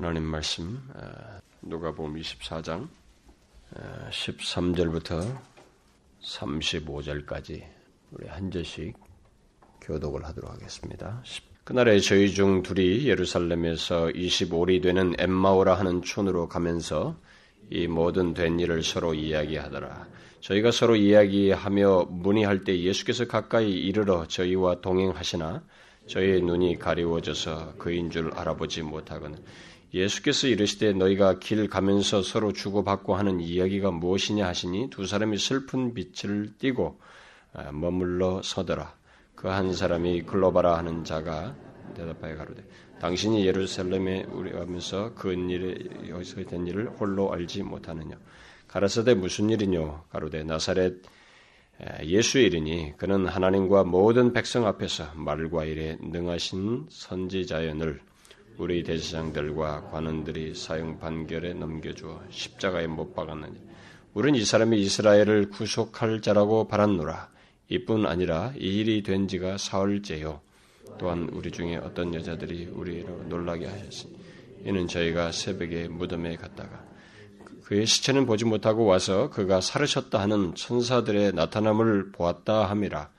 하나님 말씀 누가복음 24장 13절부터 35절까지 우리 한 절씩 교독을 하도록 하겠습니다. 그날에 저희 중 둘이 예루살렘에서 25리 되는 엠마오라 하는 촌으로 가면서 이 모든 된 일을 서로 이야기하더라. 저희가 서로 이야기하며 문의할 때 예수께서 가까이 이르러 저희와 동행하시나 저희의 눈이 가리워져서 그인 줄 알아보지 못하거나 예수께서 이르시되 너희가 길 가면서 서로 주고받고 하는 이야기가 무엇이냐 하시니 두 사람이 슬픈 빛을 띠고 아, 머물러 서더라. 그 한 사람이 글로바라 하는 자가 대답하여 가로되 당신이 예루살렘에 우리 가면서 그 일에 여기서 된 일을 홀로 알지 못하느냐 가라사대 무슨 일이뇨 가로되 나사렛 예수의 일이니 그는 하나님과 모든 백성 앞에서 말과 일에 능하신 선지자연을 우리 대제장들과 관원들이 사형 판결에 넘겨주어 십자가에 못 박았느니 우리는 이 사람이 이스라엘을 구속할 자라고 바랐노라 이뿐 아니라 이 일이 된 지가 사흘째요 또한 우리 중에 어떤 여자들이 우리로 놀라게 하셨으니 이는 저희가 새벽에 무덤에 갔다가 그의 시체는 보지 못하고 와서 그가 살으셨다 하는 천사들의 나타남을 보았다 함이라.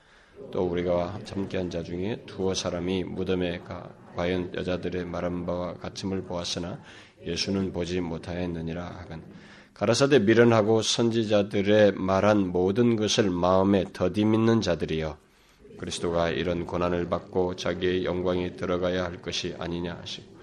또 우리가 함께한 자 중에 두어 사람이 무덤에 가 과연 여자들의 말한 바와 같음을 보았으나 예수는 보지 못하였느니라 하건 가라사대 미련하고 선지자들의 말한 모든 것을 마음에 더디 믿는 자들이여 그리스도가 이런 고난을 받고 자기의 영광에 들어가야 할 것이 아니냐 하시고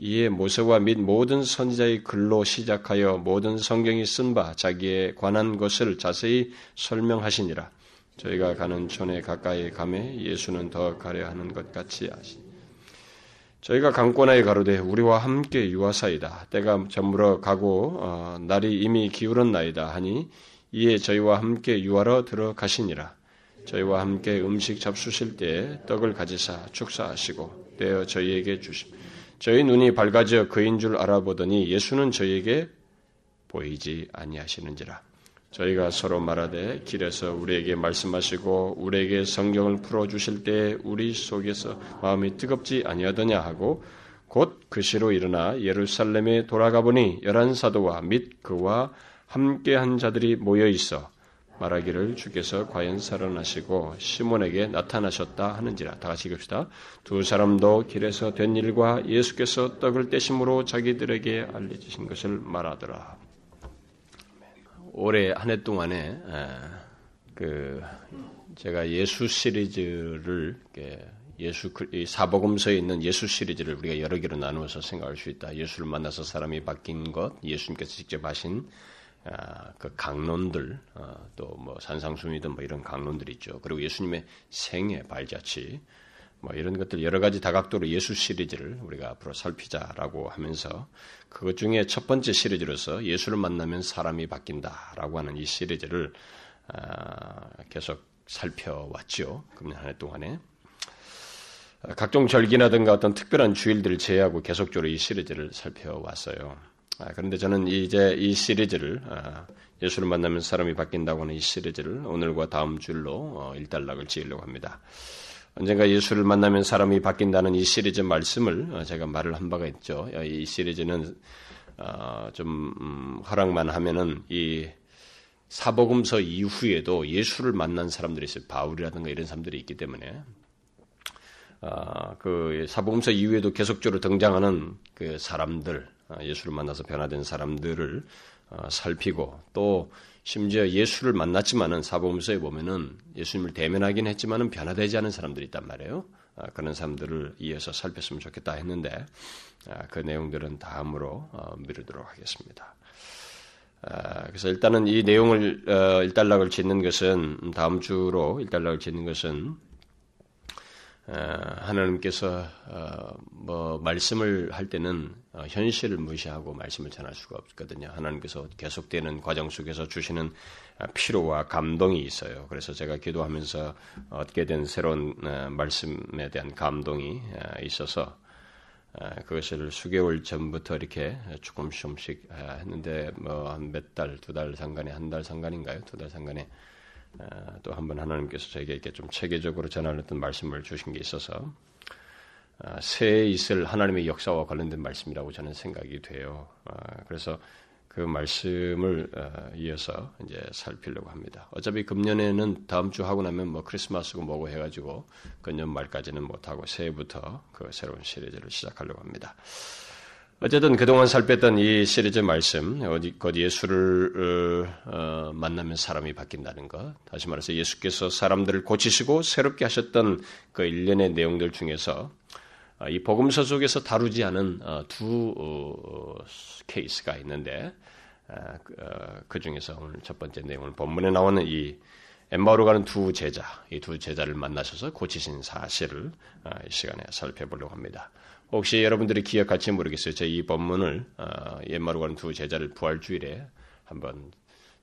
이에 모세와 및 모든 선지자의 글로 시작하여 모든 성경이 쓴 바 자기에 관한 것을 자세히 설명하시니라. 저희가 가는 촌에 가까이 가매 예수는 더 가려 하는 것 같이 하시니. 저희가 강권하에 가로되 우리와 함께 유하사이다. 때가 저물어 가고 어, 날이 이미 기울었나이다 하니 이에 저희와 함께 유하러 들어가시니라. 저희와 함께 음식 잡수실 때 떡을 가지사 축사하시고 떼어 저희에게 주심. 저희 눈이 밝아져 그인 줄 알아보더니 예수는 저희에게 보이지 아니하시는지라. 저희가 서로 말하되 길에서 우리에게 말씀하시고 우리에게 성경을 풀어 주실 때 우리 속에서 마음이 뜨겁지 아니하더냐 하고 곧 그시로 일어나 예루살렘에 돌아가 보니 열한 사도와 및 그와 함께한 자들이 모여 있어 말하기를 주께서 과연 살아나시고 시몬에게 나타나셨다 하는지라 다 같이 읽읍시다. 두 사람도 길에서 된 일과 예수께서 떡을 떼심으로 자기들에게 알려주신 것을 말하더라. 올해 한 해 동안에 그 제가 예수 시리즈를 예수 사복음서에 있는 예수 시리즈를 우리가 여러 개로 나누어서 생각할 수 있다. 예수를 만나서 사람이 바뀐 것, 예수님께서 직접 하신 아, 그 강론들 어, 또뭐 산상수이든 뭐 이런 강론들이 있죠. 그리고 예수님의 생애 발자취 뭐 이런 것들 여러 가지 다각도로 예수 시리즈를 우리가 앞으로 살피자라고 하면서 그것 중에 첫 번째 시리즈로서 예수를 만나면 사람이 바뀐다라고 하는 이 시리즈를 아, 계속 살펴왔죠. 금년 한 해 동안에 각종 절기나든가 어떤 특별한 주일들을 제외하고 계속적으로 이 시리즈를 살펴왔어요. 아, 그런데 저는 이제 이 시리즈를 아, 예수를 만나면 사람이 바뀐다고 하는 이 시리즈를 오늘과 다음 줄로 어, 일단락을 지으려고 합니다. 언젠가 예수를 만나면 사람이 바뀐다는 이 시리즈 말씀을 어, 제가 말을 한 바가 있죠. 어, 이 시리즈는 좀 음, 허락만 하면은 이 사복음서 이후에도 예수를 만난 사람들이 있어요. 바울이라든가 이런 사람들이 있기 때문에 그 사복음서 이후에도 계속적으로 등장하는 그 사람들 어, 예수를 만나서 변화된 사람들을 어, 살피고 또 심지어 예수를 만났지만은 사복음서에 보면은 예수님을 대면하긴 했지만은 변화되지 않은 사람들이 있단 말이에요. 어, 그런 사람들을 이어서 살폈으면 좋겠다 했는데 그 내용들은 다음으로 미루도록 하겠습니다. 그래서 일단은 이 내용을 일단락을 짓는 것은 다음 주로 일단락을 짓는 것은 하나님께서 어, 뭐 말씀을 할 때는 어, 현실을 무시하고 말씀을 전할 수가 없거든요. 하나님께서 계속되는 과정 속에서 주시는 아, 피로와 감동이 있어요. 그래서 제가 기도하면서 얻게 된 새로운 어, 말씀에 대한 감동이 있어서 그것을 수개월 전부터 이렇게 조금씩 조금씩 했는데 뭐 한 몇 달, 두 달 상간에 한 달 상간인가요? 두 달 상간에 또 한 번 하나님께서 저에게 좀 체계적으로 전하는 말씀을 주신 게 있어서 새에 있을 하나님의 역사와 관련된 말씀이라고 저는 생각이 돼요. 그래서 그 말씀을 이어서 이제 살피려고 합니다. 어차피 금년에는 다음 주 하고 나면 뭐 크리스마스고 뭐고 해가지고 금년 말까지는 못하고 새해부터 그 새로운 시리즈를 시작하려고 합니다. 어쨌든 그동안 살폈던 이 시리즈 말씀, 어디, 곧 예수를, 어, 만나면 사람이 바뀐다는 것. 다시 말해서 예수께서 사람들을 고치시고 새롭게 하셨던 그 일련의 내용들 중에서 어, 이 복음서 속에서 다루지 않은 어, 두 어, 케이스가 있는데, 그, 그 중에서 오늘 첫 번째 내용은 본문에 나오는 이 엠바오로 가는 두 제자, 이 두 제자를 만나셔서 고치신 사실을 이 시간에 살펴보려고 합니다. 혹시 여러분들이 기억할지 모르겠어요. 제 이 본문을 어, 옛말로 가는 두 제자를 부활주일에 한번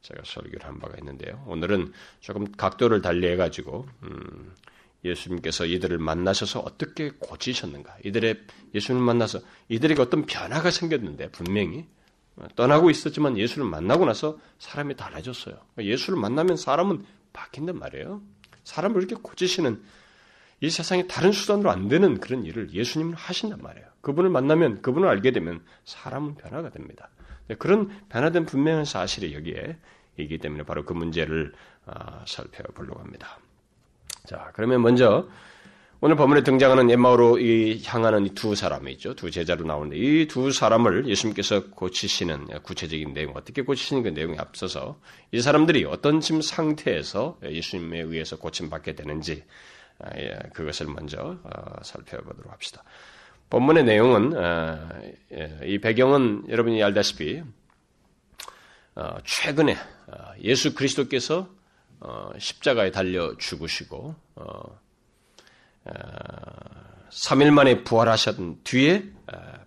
제가 설교를 한 바가 있는데요. 오늘은 조금 각도를 달리해 가지고 음, 예수님께서 이들을 만나셔서 어떻게 고치셨는가? 이들의 예수님을 만나서 이들에게 어떤 변화가 생겼는데 분명히 떠나고 있었지만 예수를 만나고 나서 사람이 달라졌어요. 예수를 만나면 사람은 바뀐단 말이에요. 사람을 이렇게 고치시는 이 세상에 다른 수단으로 안 되는 그런 일을 예수님은 하신단 말이에요. 그분을 만나면 그분을 알게 되면 사람은 변화가 됩니다. 그런 변화된 분명한 사실이 여기에 있기 때문에 바로 그 문제를 아, 살펴보려고 합니다. 자, 그러면 먼저 오늘 본문에 등장하는 엠마오로 향하는 이 두 사람이 있죠. 두 제자로 나오는데 이 두 사람을 예수님께서 고치시는 구체적인 내용, 어떻게 고치시는 그 내용에 앞서서 이 사람들이 어떤 지금 상태에서 예수님에 의해서 고침받게 되는지 그것을 먼저 어, 살펴보도록 합시다. 본문의 내용은 어, 예, 이 배경은 여러분이 알다시피 어, 최근에 예수 그리스도께서 십자가에 달려 죽으시고 3일 만에 부활하셨던 뒤에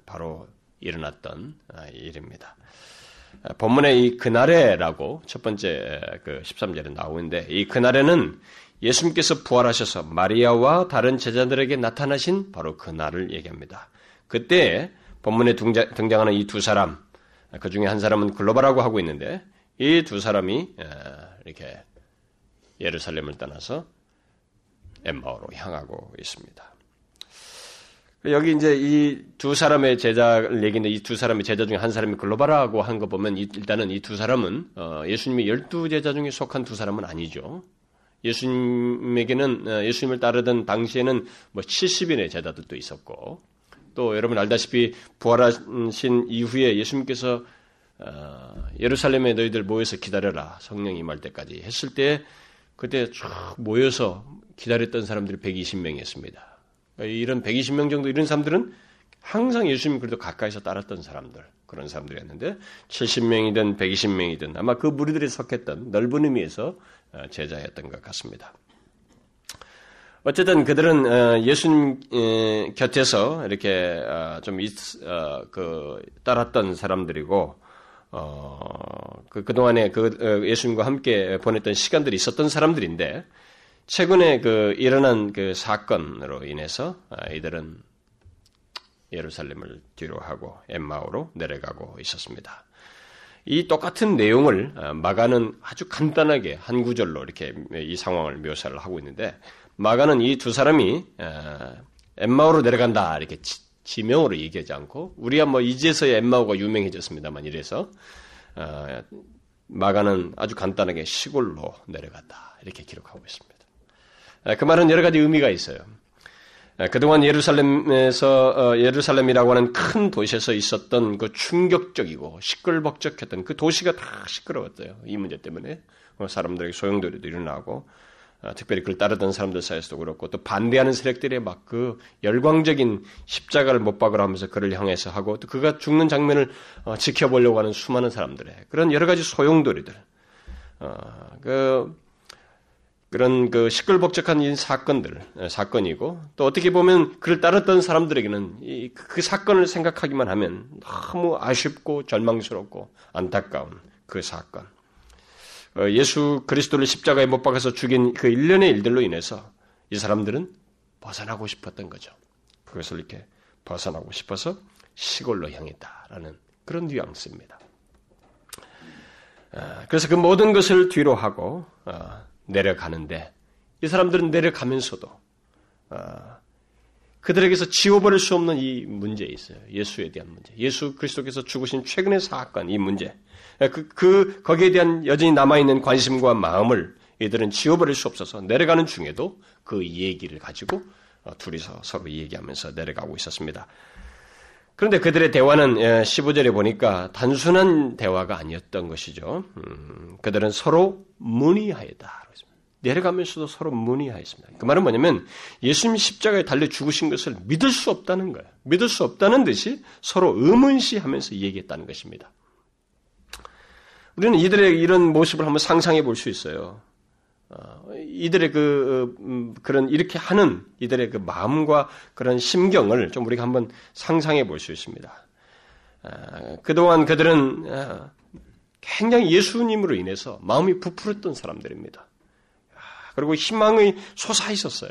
바로 일어났던 일입니다. 본문의 이 그날에라고 첫 번째 그 13절에 나오는데 이 그날에는 예수님께서 부활하셔서 마리아와 다른 제자들에게 나타나신 바로 그 날을 얘기합니다. 그때 본문에 등장하는 이 두 사람, 그 중에 한 사람은 글로바라고 하고 있는데 이 두 사람이 이렇게 예루살렘을 떠나서 엠마오로 향하고 있습니다. 여기 이제 이 두 사람의 제자를 얘기인데 이 두 사람의 제자 중에 한 사람이 글로바라고 한 거 보면 일단은 이 두 사람은 어, 예수님의 열두 제자 중에 속한 두 사람은 아니죠. 예수님에게는 어, 예수님을 따르던 당시에는 뭐 70인의 제자들도 있었고 또 여러분 알다시피 부활하신 이후에 예수님께서 어, 예루살렘에 너희들 모여서 기다려라 성령이 임할 때까지 했을 때 그때 쭉 모여서 기다렸던 사람들이 120명이었습니다. 이런 120명 정도 이런 사람들은 항상 예수님 그래도 가까이서 따랐던 사람들 그런 사람들이었는데 70명이든 120명이든 아마 그 무리들이 속했던 넓은 의미에서 어, 제자였던 것 같습니다. 어쨌든 그들은 어, 예수님 곁에서 이렇게 어, 좀그 따랐던 사람들이고 그 그동안에 그 예수님과 함께 보냈던 시간들이 있었던 사람들인데 최근에 그 일어난 그 사건으로 인해서 이들은 예루살렘을 뒤로 하고 엠마오로 내려가고 있었습니다. 이 똑같은 내용을 어, 마가는 아주 간단하게 한 구절로 이렇게 이 상황을 묘사를 하고 있는데 마가는 이 두 사람이 어, 엠마오로 내려간다 이렇게 지명으로 얘기하지 않고 우리가 뭐 이제서야 엠마오가 유명해졌습니다만 이래서 어, 마가는 아주 간단하게 시골로 내려갔다 이렇게 기록하고 있습니다. 그 말은 여러 가지 의미가 있어요. 예, 그동안 예루살렘에서 어, 예루살렘이라고 하는 큰 도시에서 있었던 그 충격적이고 시끌벅적했던 그 도시가 다 시끄러웠어요. 이 문제 때문에 어, 사람들에게 소용돌이도 일어나고 어, 특별히 그를 따르던 사람들 사이에서도 그렇고 또 반대하는 세력들의 막 그 열광적인 십자가를 못 박으라 하면서 그를 향해서 하고 또 그가 죽는 장면을 지켜보려고 하는 수많은 사람들의 그런 여러 가지 소용돌이들 그 그런 그 시끌벅적한 사건들, 사건이고, 또 어떻게 보면 그를 따랐던 사람들에게는 이, 그 사건을 생각하기만 하면 너무 아쉽고 절망스럽고 안타까운 그 사건. 어, 예수 그리스도를 십자가에 못 박아서 죽인 그 일련의 일들로 인해서 이 사람들은 벗어나고 싶었던 거죠. 그것을 이렇게 벗어나고 싶어서 시골로 향했다라는 그런 뉘앙스입니다. 어, 그래서 그 모든 것을 뒤로 하고, 어, 내려가는데 이 사람들은 내려가면서도 어, 그들에게서 지워버릴 수 없는 이 문제에 있어요. 예수에 대한 문제. 예수 그리스도께서 죽으신 최근의 사건, 이 문제. 그, 그, 거기에 대한 여전히 남아있는 관심과 마음을 이들은 지워버릴 수 없어서 내려가는 중에도 그 얘기를 가지고 어, 둘이서 서로 얘기하면서 내려가고 있었습니다. 그런데 그들의 대화는 15절에 예, 보니까 단순한 대화가 아니었던 것이죠. 음, 그들은 서로 문의하였다. 내려가면서도 서로 문의하였습니다. 그 말은 뭐냐면 예수님 십자가에 달려 죽으신 것을 믿을 수 없다는 거예요. 믿을 수 없다는 듯이 서로 의문시하면서 얘기했다는 것입니다. 우리는 이들의 이런 모습을 한번 상상해 볼 수 있어요. 어, 이들의 그 음, 그런 이렇게 하는 이들의 그 마음과 그런 심경을 좀 우리가 한번 상상해 볼 수 있습니다. 아, 그동안 그들은 아, 굉장히 예수님으로 인해서 마음이 부풀었던 사람들입니다. 아, 그리고 희망이 솟아 있었어요.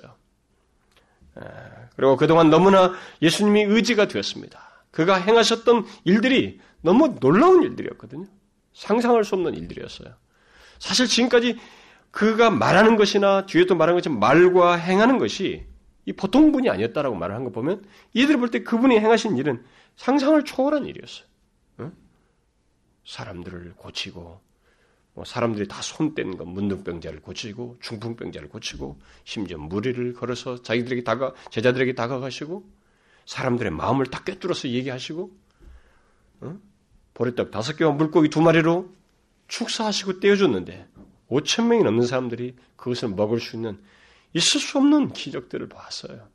그리고 그동안 너무나 예수님이 의지가 되었습니다. 그가 행하셨던 일들이 너무 놀라운 일들이었거든요. 상상할 수 없는 일들이었어요. 사실 지금까지 그가 말하는 것이나 뒤에도 말하는 것처럼 말과 행하는 것이 이 보통 분이 아니었다라고 말을 한 거 보면 이들이 볼때 그분이 행하신 일은 상상을 초월한 일이었어요. 응? 사람들을 고치고 뭐 사람들이 다 손뗀 거 문둥병자를 고치고 중풍병자를 고치고 심지어 무리를 걸어서 자기들에게 다가 제자들에게 다가가시고 사람들의 마음을 다 꿰뚫어서 얘기하시고 응? 보리떡 다섯 개와 물고기 두 마리로 축사하시고 떼어줬는데 5천 명이 넘는 사람들이 그것을 먹을 수 있는 있을 수 없는 기적들을 봤어요.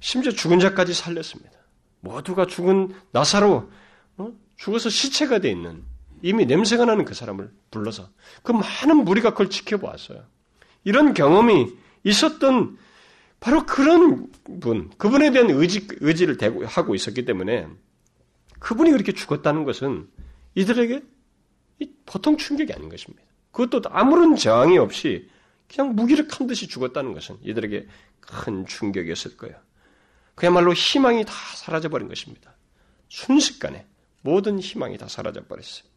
심지어 죽은 자까지 살렸습니다. 모두가 죽은 나사로 어? 죽어서 시체가 돼 있는 이미 냄새가 나는 그 사람을 불러서 그 많은 무리가 그걸 지켜보았어요. 이런 경험이 있었던 바로 그런 분, 그분에 대한 의지, 의지를 대고 하고 있었기 때문에 그분이 그렇게 죽었다는 것은 이들에게 보통 충격이 아닌 것입니다. 그것도 아무런 저항이 없이 그냥 무기력한 듯이 죽었다는 것은 이들에게 큰 충격이었을 거예요. 그야말로 희망이 다 사라져버린 것입니다. 순식간에 모든 희망이 다 사라져버렸어요.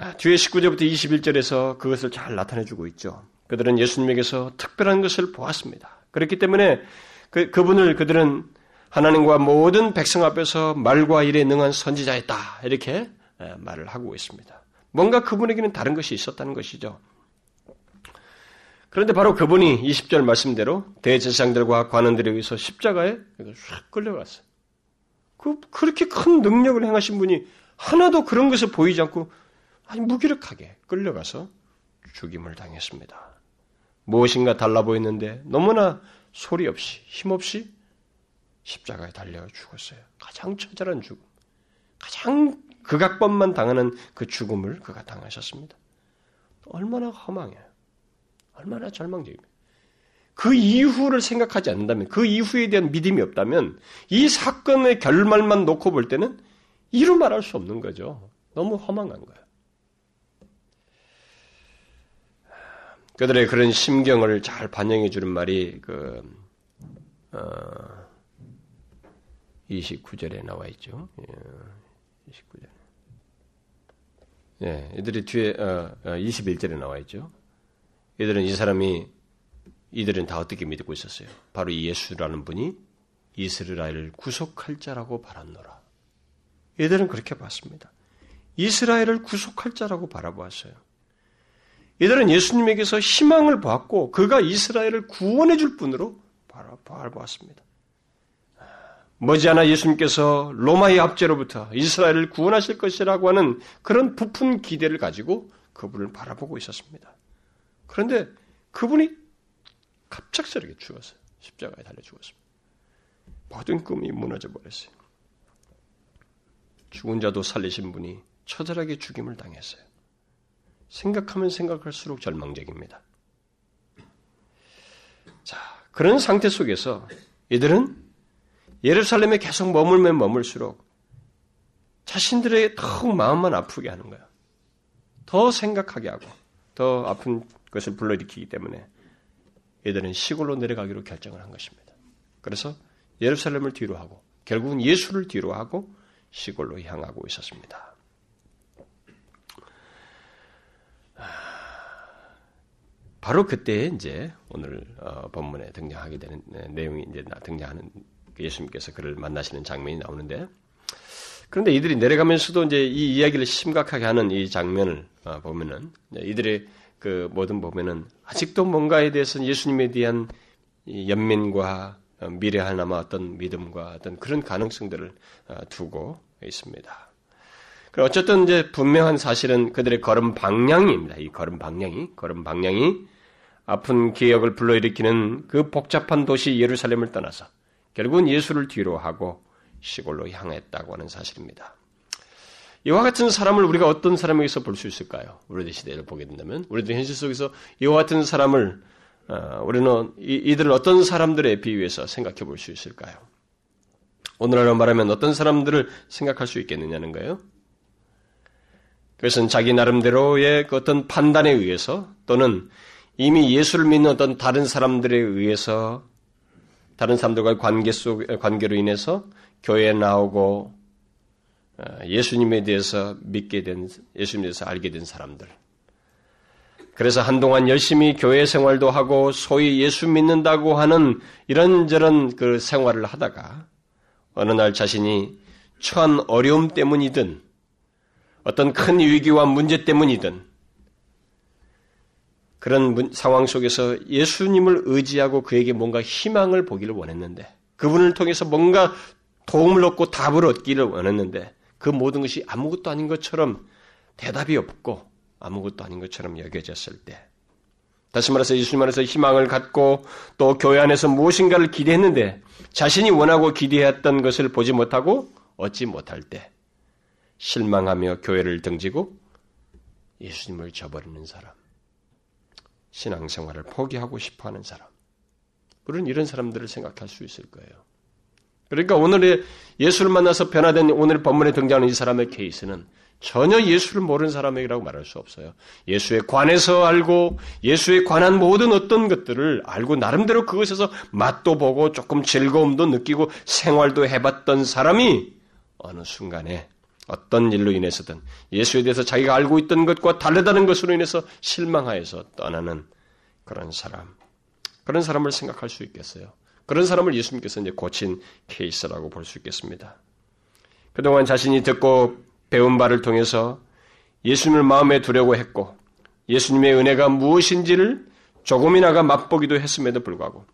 아, 뒤에 19절부터 21절에서 그것을 잘 나타내주고 있죠. 그들은 예수님에게서 특별한 것을 보았습니다. 그렇기 때문에 그, 그분을 그들은 하나님과 모든 백성 앞에서 말과 일에 능한 선지자였다. 이렇게 말을 하고 있습니다. 뭔가 그분에게는 다른 것이 있었다는 것이죠. 그런데 바로 그분이 20절 말씀대로 대제사장들과 관원들에 의해서 십자가에 쫙 끌려갔어요. 그, 그렇게 큰 능력을 행하신 분이 하나도 그런 것을 보이지 않고 아니 무기력하게 끌려가서 죽임을 당했습니다. 무엇인가 달라 보였는데 너무나 소리 없이 힘없이 십자가에 달려 죽었어요. 가장 처절한 죽음. 가장 극악범만 당하는 그 죽음을 그가 당하셨습니다. 얼마나 허망해요. 얼마나 절망적입니다. 그 이후를 생각하지 않는다면, 그 이후에 대한 믿음이 없다면, 이 사건의 결말만 놓고 볼 때는 이루 말할 수 없는 거죠. 너무 허망한 거예요. 그들의 그런 심경을 잘 반영해 주는 말이 그 어, 29절에 나와 있죠. 29절. 예, 예, 이들이 뒤에 어, 21절에 어, 나와 있죠. 이들은 이 사람이 이들은 다 어떻게 믿고 있었어요? 바로 이 예수라는 분이 이스라엘을 구속할 자라고 바랐노라. 이들은 그렇게 봤습니다. 이스라엘을 구속할 자라고 바라보았어요. 이들은 예수님에게서 희망을 보았고 그가 이스라엘을 구원해 줄 분으로 바라보았습니다. 머지않아 예수님께서 로마의 압제로부터 이스라엘을 구원하실 것이라고 하는 그런 부푼 기대를 가지고 그분을 바라보고 있었습니다. 그런데 그분이 갑작스럽게 죽었어요. 십자가에 달려 죽었습니다. 모든 꿈이 무너져 버렸어요. 죽은 자도 살리신 분이 처절하게 죽임을 당했어요. 생각하면 생각할수록 절망적입니다. 자, 그런 상태 속에서 이들은 예루살렘에 계속 머물면 머물수록 자신들의 더욱 마음만 아프게 하는 거야. 더 생각하게 하고 더 아픈 것을 불러일으키기 때문에 얘들은 시골로 내려가기로 결정을 한 것입니다. 그래서 예루살렘을 뒤로 하고 결국은 예수를 뒤로 하고 시골로 향하고 있었습니다. 바로 그때 이제 오늘 어, 본문에 등장하게 되는 네, 내용이 이제 등장하는 그 예수님께서 그를 만나시는 장면이 나오는데 그런데 이들이 내려가면서도 이제 이 이야기를 심각하게 하는 이 장면을 어, 보면은 이들의 그 뭐든 보면은 아직도 뭔가에 대해서 예수님에 대한 연민과 어, 미래 하나마 어떤 믿음과 어떤 그런 가능성들을 두고 있습니다. 어쨌든 이제 분명한 사실은 그들의 걸음 방향입니다. 이 걸음 방향이 걸음 방향이 아픈 기억을 불러일으키는 그 복잡한 도시 예루살렘을 떠나서 결국은 예수를 뒤로 하고 시골로 향했다고 하는 사실입니다. 이와 같은 사람을 우리가 어떤 사람에게서 볼 수 있을까요? 우리들 시대를 보게 된다면 우리들 현실 속에서 이와 같은 사람을 어, 우리는 이, 들을 어떤 사람들에 비유해서 생각해 볼 수 있을까요? 오늘날로 말하면 어떤 사람들을 생각할 수 있겠느냐는 거예요. 그것은 자기 나름대로의 그 어떤 판단에 의해서 또는 이미 예수를 믿는 어떤 다른 사람들에 의해서 다른 사람들과의 관계 속 관계로 인해서 교회에 나오고 어, 예수님에 대해서 믿게 된 예수님에 대해서 알게 된 사람들. 그래서 한동안 열심히 교회 생활도 하고 소위 예수 믿는다고 하는 이런저런 그 생활을 하다가 어느 날 자신이 처한 어려움 때문이든 어떤 큰 위기와 문제 때문이든 그런 상황 속에서 예수님을 의지하고 그에게 뭔가 희망을 보기를 원했는데 그분을 통해서 뭔가 도움을 얻고 답을 얻기를 원했는데 그 모든 것이 아무것도 아닌 것처럼 대답이 없고 아무것도 아닌 것처럼 여겨졌을 때 다시 말해서 예수님 안에서 희망을 갖고 또 교회 안에서 무엇인가를 기대했는데 자신이 원하고 기대했던 것을 보지 못하고 얻지 못할 때 실망하며 교회를 등지고 예수님을 저버리는 사람, 신앙생활을 포기하고 싶어 하는 사람, 우리는 이런 사람들을 생각할 수 있을 거예요. 그러니까 오늘의 예수를 만나서 변화된 오늘 본문에 등장하는 이 사람의 케이스는 전혀 예수를 모르는 사람이라고 말할 수 없어요. 예수에 관해서 알고 예수에 관한 모든 어떤 것들을 알고 나름대로 그것에서 맛도 보고 조금 즐거움도 느끼고 생활도 해봤던 사람이 어느 순간에 어떤 일로 인해서든 예수에 대해서 자기가 알고 있던 것과 다르다는 것으로 인해서 실망하여서 떠나는 그런 사람. 그런 사람을 생각할 수 있겠어요. 그런 사람을 예수님께서 이제 고친 케이스라고 볼 수 있겠습니다. 그동안 자신이 듣고 배운 바를 통해서 예수님을 마음에 두려고 했고 예수님의 은혜가 무엇인지를 조금이나가 맛보기도 했음에도 불구하고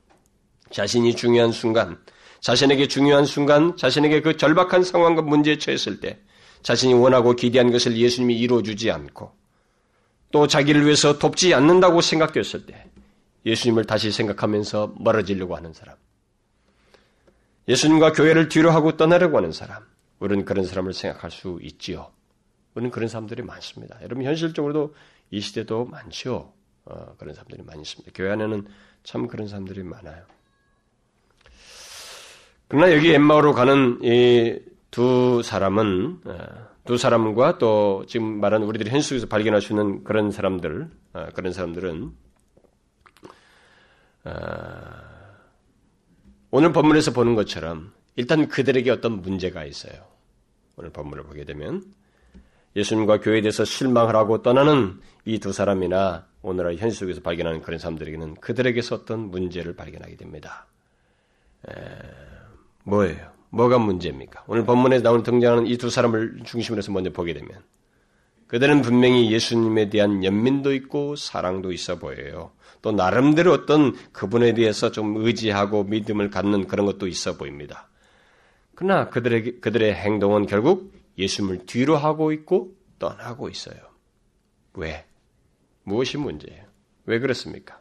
자신이 중요한 순간, 자신에게 중요한 순간, 자신에게 그 절박한 상황과 문제에 처했을 때 자신이 원하고 기대한 것을 예수님이 이루어주지 않고 또 자기를 위해서 돕지 않는다고 생각되었을 때 예수님을 다시 생각하면서 멀어지려고 하는 사람. 예수님과 교회를 뒤로 하고 떠나려고 하는 사람. 우리는 그런 사람을 생각할 수 있지요. 우리는 그런 사람들이 많습니다. 여러분 현실적으로도 이 시대도 많죠. 어, 그런 사람들이 많이 있습니다. 교회 안에는 참 그런 사람들이 많아요. 그러나 여기 엠마오로 가는 이 두 사람은 어, 두 사람과 또 지금 말한 우리들이 현실 속에서 발견할 수 있는 그런 사람들 어, 그런 사람들은 어, 오늘 본문에서 보는 것처럼 일단 그들에게 어떤 문제가 있어요. 오늘 본문을 보게 되면 예수님과 교회에 대해서 실망을 하고 떠나는 이 두 사람이나 오늘날 현실 속에서 발견하는 그런 사람들에게는 그들에게서 어떤 문제를 발견하게 됩니다. 에, 뭐예요? 뭐가 문제입니까? 오늘 본문에 나오는 등장하는 이 두 사람을 중심으로 해서 먼저 보게 되면 그들은 분명히 예수님에 대한 연민도 있고 사랑도 있어 보여요. 또 나름대로 어떤 그분에 대해서 좀 의지하고 믿음을 갖는 그런 것도 있어 보입니다. 그러나 그들의, 그들의 행동은 결국 예수님을 뒤로 하고 있고 떠나고 있어요. 왜? 무엇이 문제예요? 왜 그렇습니까?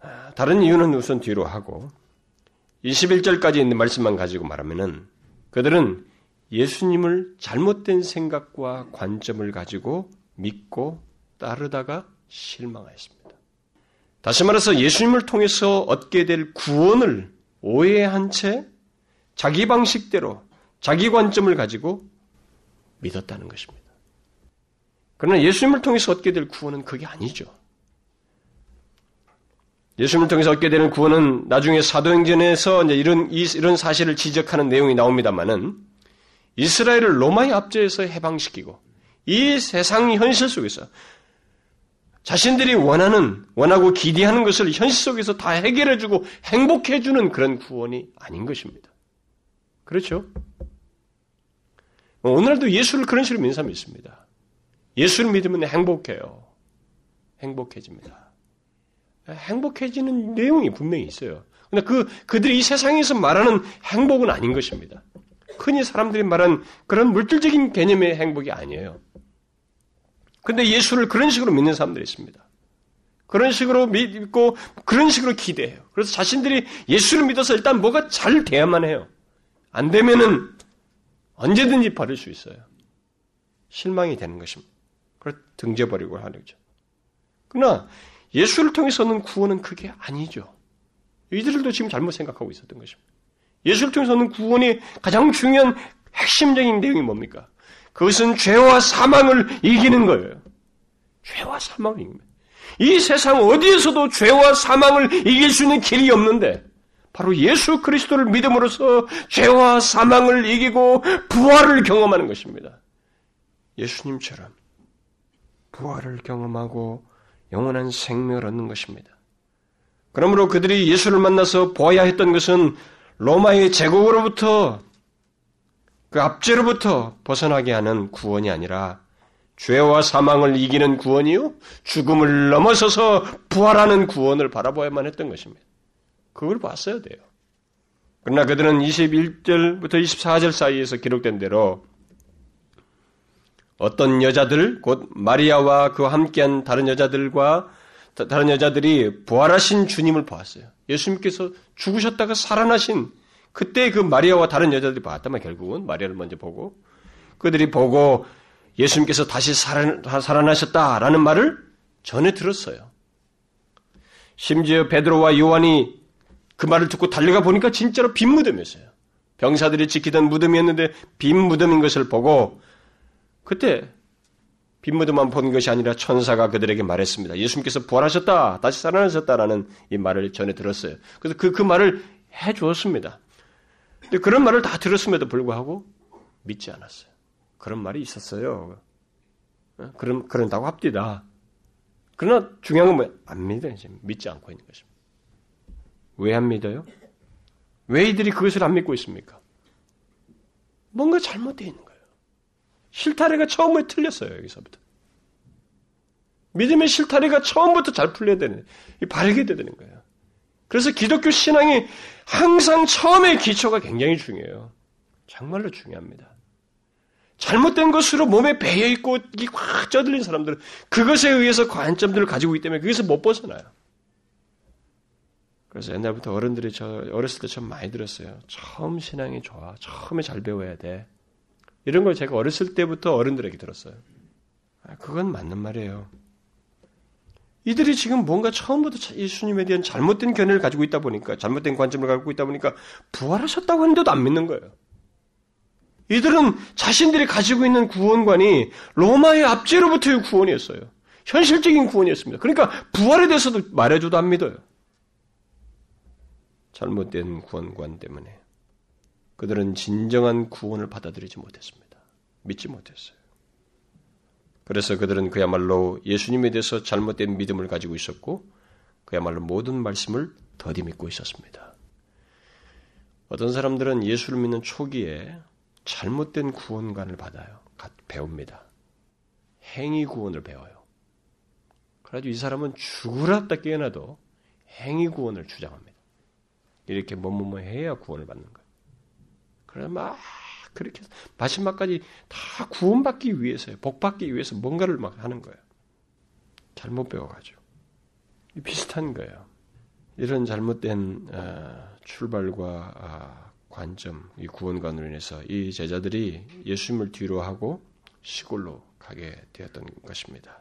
아, 다른 이유는 우선 뒤로 하고 21절까지 있는 말씀만 가지고 말하면은 그들은 예수님을 잘못된 생각과 관점을 가지고 믿고 따르다가 실망하였습니다. 다시 말해서 예수님을 통해서 얻게 될 구원을 오해한 채 자기 방식대로 자기 관점을 가지고 믿었다는 것입니다. 그러나 예수님을 통해서 얻게 될 구원은 그게 아니죠. 예수님을 통해서 얻게 되는 구원은 나중에 사도행전에서 이제 이런 이런 사실을 지적하는 내용이 나옵니다만은 이스라엘을 로마의 압제에서 해방시키고 이 세상 현실 속에서 자신들이 원하는, 원하고 기대하는 것을 현실 속에서 다 해결해주고 행복해주는 그런 구원이 아닌 것입니다. 그렇죠? 오늘도 예수를 그런 식으로 믿는 사람이 있습니다. 예수를 믿으면 행복해요. 행복해집니다. 행복해지는 내용이 분명히 있어요. 근데 그, 그들이 이 세상에서 말하는 행복은 아닌 것입니다. 흔히 사람들이 말하는 그런 물질적인 개념의 행복이 아니에요. 근데 예수를 그런 식으로 믿는 사람들이 있습니다. 그런 식으로 믿고 그런 식으로 기대해요. 그래서 자신들이 예수를 믿어서 일단 뭐가 잘 돼야만 해요. 안 되면은 언제든지 버릴 수 있어요. 실망이 되는 것입니다. 그걸 등져버리고 하는 거죠. 그러나 예수를 통해서는 구원은 그게 아니죠. 이들도 지금 잘못 생각하고 있었던 것입니다. 예수를 통해서는 구원이 가장 중요한 핵심적인 내용이 뭡니까? 그것은 죄와 사망을 이기는 거예요. 죄와 사망을 이깁니다. 이 세상 어디에서도 죄와 사망을 이길 수 있는 길이 없는데 바로 예수 그리스도를 믿음으로써 죄와 사망을 이기고 부활을 경험하는 것입니다. 예수님처럼 부활을 경험하고 영원한 생명을 얻는 것입니다. 그러므로 그들이 예수를 만나서 보아야 했던 것은 로마의 제국으로부터 그 압제로부터 벗어나게 하는 구원이 아니라 죄와 사망을 이기는 구원이요 죽음을 넘어서서 부활하는 구원을 바라보아야만 했던 것입니다. 그걸 봤어야 돼요. 그러나 그들은 21절부터 24절 사이에서 기록된 대로 어떤 여자들, 곧 마리아와 그와 함께한 다른 여자들과 다른 여자들이 부활하신 주님을 보았어요. 예수님께서 죽으셨다가 살아나신 그때 그 마리아와 다른 여자들이 봤다만 결국은 마리아를 먼저 보고 그들이 보고 예수님께서 다시 살아나셨다라는 말을 전해 들었어요. 심지어 베드로와 요한이 그 말을 듣고 달려가 보니까 진짜로 빈 무덤이었어요. 병사들이 지키던 무덤이었는데 빈 무덤인 것을 보고 그때 빈 무덤만 본 것이 아니라 천사가 그들에게 말했습니다. 예수님께서 부활하셨다, 다시 살아나셨다라는 이 말을 전해 들었어요. 그래서 그, 그 말을 해 주었습니다. 근데 그런 말을 다 들었음에도 불구하고 믿지 않았어요. 그런 말이 있었어요. 어? 그런, 그런다고 합디다. 그러나 중요한 건 뭐야? 안 믿어요. 지금 믿지 않고 있는 것입니다. 왜 안 믿어요? 왜 이들이 그것을 안 믿고 있습니까? 뭔가 잘못되어 있는. 실타래가 처음에 틀렸어요, 여기서부터. 믿음의 실타래가 처음부터 잘 풀려야 되는, 바르게 되는 거예요. 그래서 기독교 신앙이 항상 처음의 기초가 굉장히 중요해요. 정말로 중요합니다. 잘못된 것으로 몸에 배어 있고 이게 꽉 쪄들린 사람들은 그것에 의해서 관점들을 가지고 있기 때문에 거기서 못 벗어나요. 그래서 옛날부터 어른들이 저 어렸을 때 참 많이 들었어요. 처음 신앙이 좋아. 처음에 잘 배워야 돼. 이런 걸 제가 어렸을 때부터 어른들에게 들었어요. 아, 그건 맞는 말이에요. 이들이 지금 뭔가 처음부터 예수님에 대한 잘못된 견해를 가지고 있다 보니까, 잘못된 관점을 갖고 있다 보니까, 부활하셨다고 하는데도 안 믿는 거예요. 이들은 자신들이 가지고 있는 구원관이 로마의 압제로부터의 구원이었어요. 현실적인 구원이었습니다. 그러니까 부활에 대해서도 말해줘도 안 믿어요. 잘못된 구원관 때문에. 그들은 진정한 구원을 받아들이지 못했습니다. 믿지 못했어요. 그래서 그들은 그야말로 예수님에 대해서 잘못된 믿음을 가지고 있었고, 그야말로 모든 말씀을 더디 믿고 있었습니다. 어떤 사람들은 예수를 믿는 초기에 잘못된 구원관을 받아요. 배웁니다. 행위 구원을 배워요. 그래가지고 이 사람은 죽으라다 깨어나도 행위 구원을 주장합니다. 이렇게 뭐뭐뭐 해야 구원을 받는 거예요. 그래 막 그렇게 마지막까지 다 구원받기 위해서요. 복받기 위해서 뭔가를 막 하는 거예요. 잘못 배워가지고. 비슷한 거예요. 이런 잘못된 어, 출발과 아, 관점, 이 구원관으로 인해서 이 제자들이 예수님을 뒤로 하고 시골로 가게 되었던 것입니다.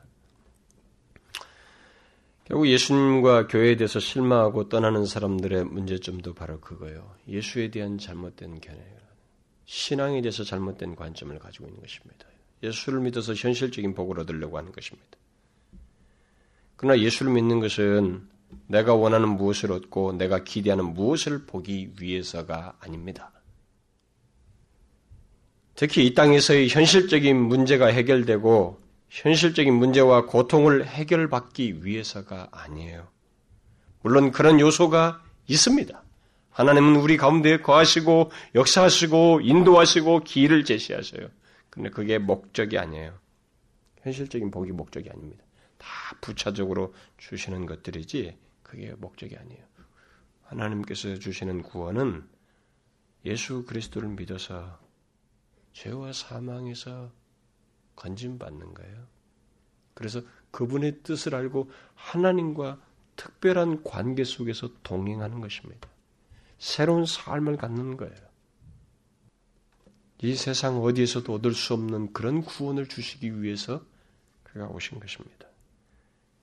결국 예수님과 교회에 대해서 실망하고 떠나는 사람들의 문제점도 바로 그거예요. 예수에 대한 잘못된 견해, 신앙에 대해서 잘못된 관점을 가지고 있는 것입니다. 예수를 믿어서 현실적인 복을 얻으려고 하는 것입니다. 그러나 예수를 믿는 것은 내가 원하는 무엇을 얻고 내가 기대하는 무엇을 보기 위해서가 아닙니다. 특히 이 땅에서의 현실적인 문제가 해결되고 현실적인 문제와 고통을 해결받기 위해서가 아니에요. 물론 그런 요소가 있습니다. 하나님은 우리 가운데 거하시고 역사하시고 인도하시고 길을 제시하셔요. 근데 그게 목적이 아니에요. 현실적인 복이 목적이 아닙니다. 다 부차적으로 주시는 것들이지 그게 목적이 아니에요. 하나님께서 주시는 구원은 예수 그리스도를 믿어서 죄와 사망에서 건진받는 거예요. 그래서 그분의 뜻을 알고 하나님과 특별한 관계 속에서 동행하는 것입니다. 새로운 삶을 갖는 거예요. 이 세상 어디에서도 얻을 수 없는 그런 구원을 주시기 위해서 그가 오신 것입니다.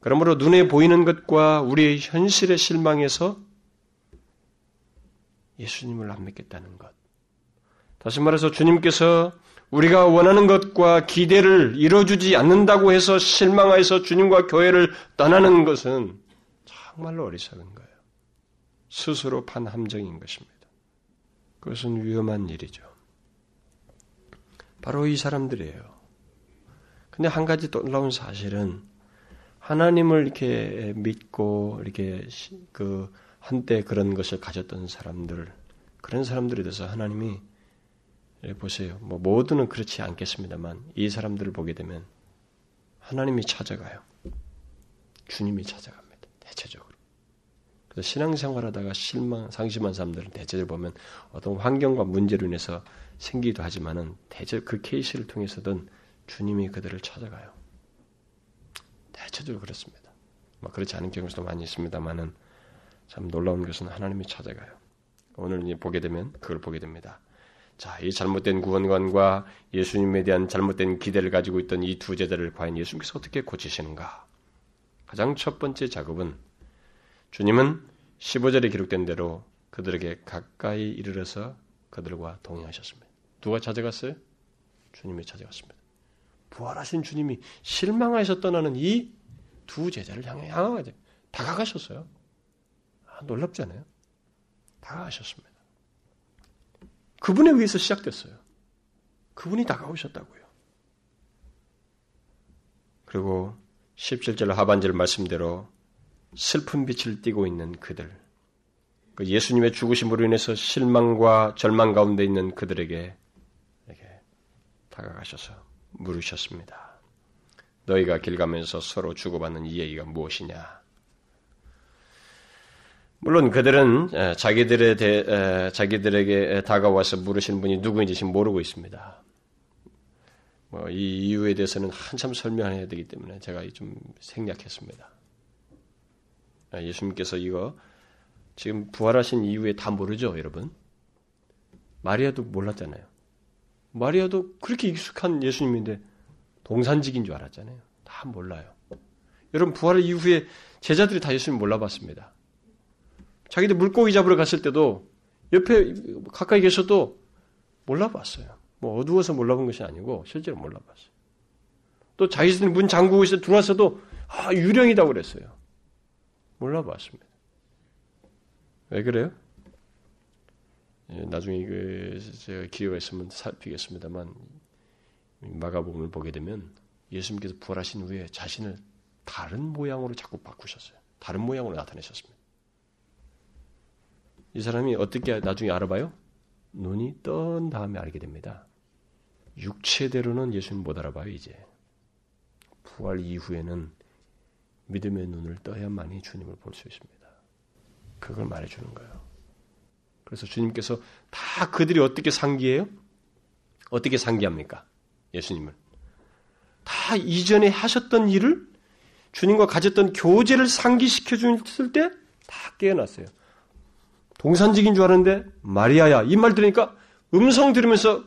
그러므로 눈에 보이는 것과 우리의 현실의 실망에서 예수님을 안 믿겠다는 것. 다시 말해서 주님께서 우리가 원하는 것과 기대를 이뤄주지 않는다고 해서 실망하여서 주님과 교회를 떠나는 것은 정말로 어리석은 거예요. 스스로 판 함정인 것입니다. 그것은 위험한 일이죠. 바로 이 사람들이에요. 근데 한 가지 또 놀라운 사실은 하나님을 이렇게 믿고 이렇게 그 한때 그런 것을 가졌던 사람들 그런 사람들에 대해서 하나님이 보세요. 뭐 모두는 그렇지 않겠습니다만 이 사람들을 보게 되면 하나님이 찾아가요. 주님이 찾아갑니다. 대체적으로. 그래서 신앙생활하다가 실망, 상심한 사람들은 대체적으로 보면 어떤 환경과 문제로 인해서 생기기도 하지만은 대체 그 케이스를 통해서든 주님이 그들을 찾아가요. 대체적으로 그렇습니다. 뭐 그렇지 않은 경우도 많이 있습니다만은 참 놀라운 것은 하나님이 찾아가요. 오늘 보게 되면 그걸 보게 됩니다. 자, 이 잘못된 구원관과 예수님에 대한 잘못된 기대를 가지고 있던 이 두 제자를 과연 예수님께서 어떻게 고치시는가? 가장 첫 번째 작업은 주님은 15절에 기록된 대로 그들에게 가까이 이르러서 그들과 동행하셨습니다. 누가 찾아갔어요? 주님이 찾아갔습니다. 부활하신 주님이 실망하셔 떠나는 이 두 제자를 향해 향하게 다가가셨어요. 아, 놀랍잖아요. 다가가셨습니다. 그분에 의해서 시작됐어요. 그분이 다가오셨다고요. 그리고 17절 하반절 말씀대로 슬픈 빛을 띠고 있는 그들, 그 예수님의 죽으심으로 인해서 실망과 절망 가운데 있는 그들에게 다가가셔서 물으셨습니다. 너희가 길 가면서 서로 주고받는 이 얘기가 무엇이냐? 물론 그들은 자기들에 대, 자기들에게 다가와서 물으신 분이 누구인지 모르고 있습니다. 뭐 이 이유에 대해서는 한참 설명해야 되기 때문에 제가 좀 생략했습니다. 예수님께서 이거 지금 부활하신 이후에 다 모르죠, 여러분? 마리아도 몰랐잖아요. 마리아도 그렇게 익숙한 예수님인데 동산직인 줄 알았잖아요. 다 몰라요. 여러분 부활 이후에 제자들이 다 예수님 몰라봤습니다. 자기들 물고기 잡으러 갔을 때도 옆에 가까이 계셔도 몰라봤어요. 뭐 어두워서 몰라본 것이 아니고 실제로 몰라봤어요. 또 자기들 문 잠그고 있어 들어와서도 아 유령이다고 그랬어요. 몰라봤습니다. 왜 그래요? 예, 나중에 그 제가 기회가 있으면 살피겠습니다만 마가복음을 보게 되면 예수님께서 부활하신 후에 자신을 다른 모양으로 자꾸 바꾸셨어요. 다른 모양으로 나타내셨습니다. 이 사람이 어떻게 나중에 알아봐요? 눈이 떤 다음에 알게 됩니다. 육체대로는 예수님 못 알아봐요, 이제. 부활 이후에는 믿음의 눈을 떠야만이 주님을 볼 수 있습니다. 그걸 말해주는 거예요. 그래서 주님께서 다 그들이 어떻게 상기해요? 어떻게 상기합니까? 예수님을. 다 이전에 하셨던 일을 주님과 가졌던 교제를 상기시켜 줬을 때다 깨어났어요. 동산직인 줄 알았는데 마리아야 이 말 들으니까 음성 들으면서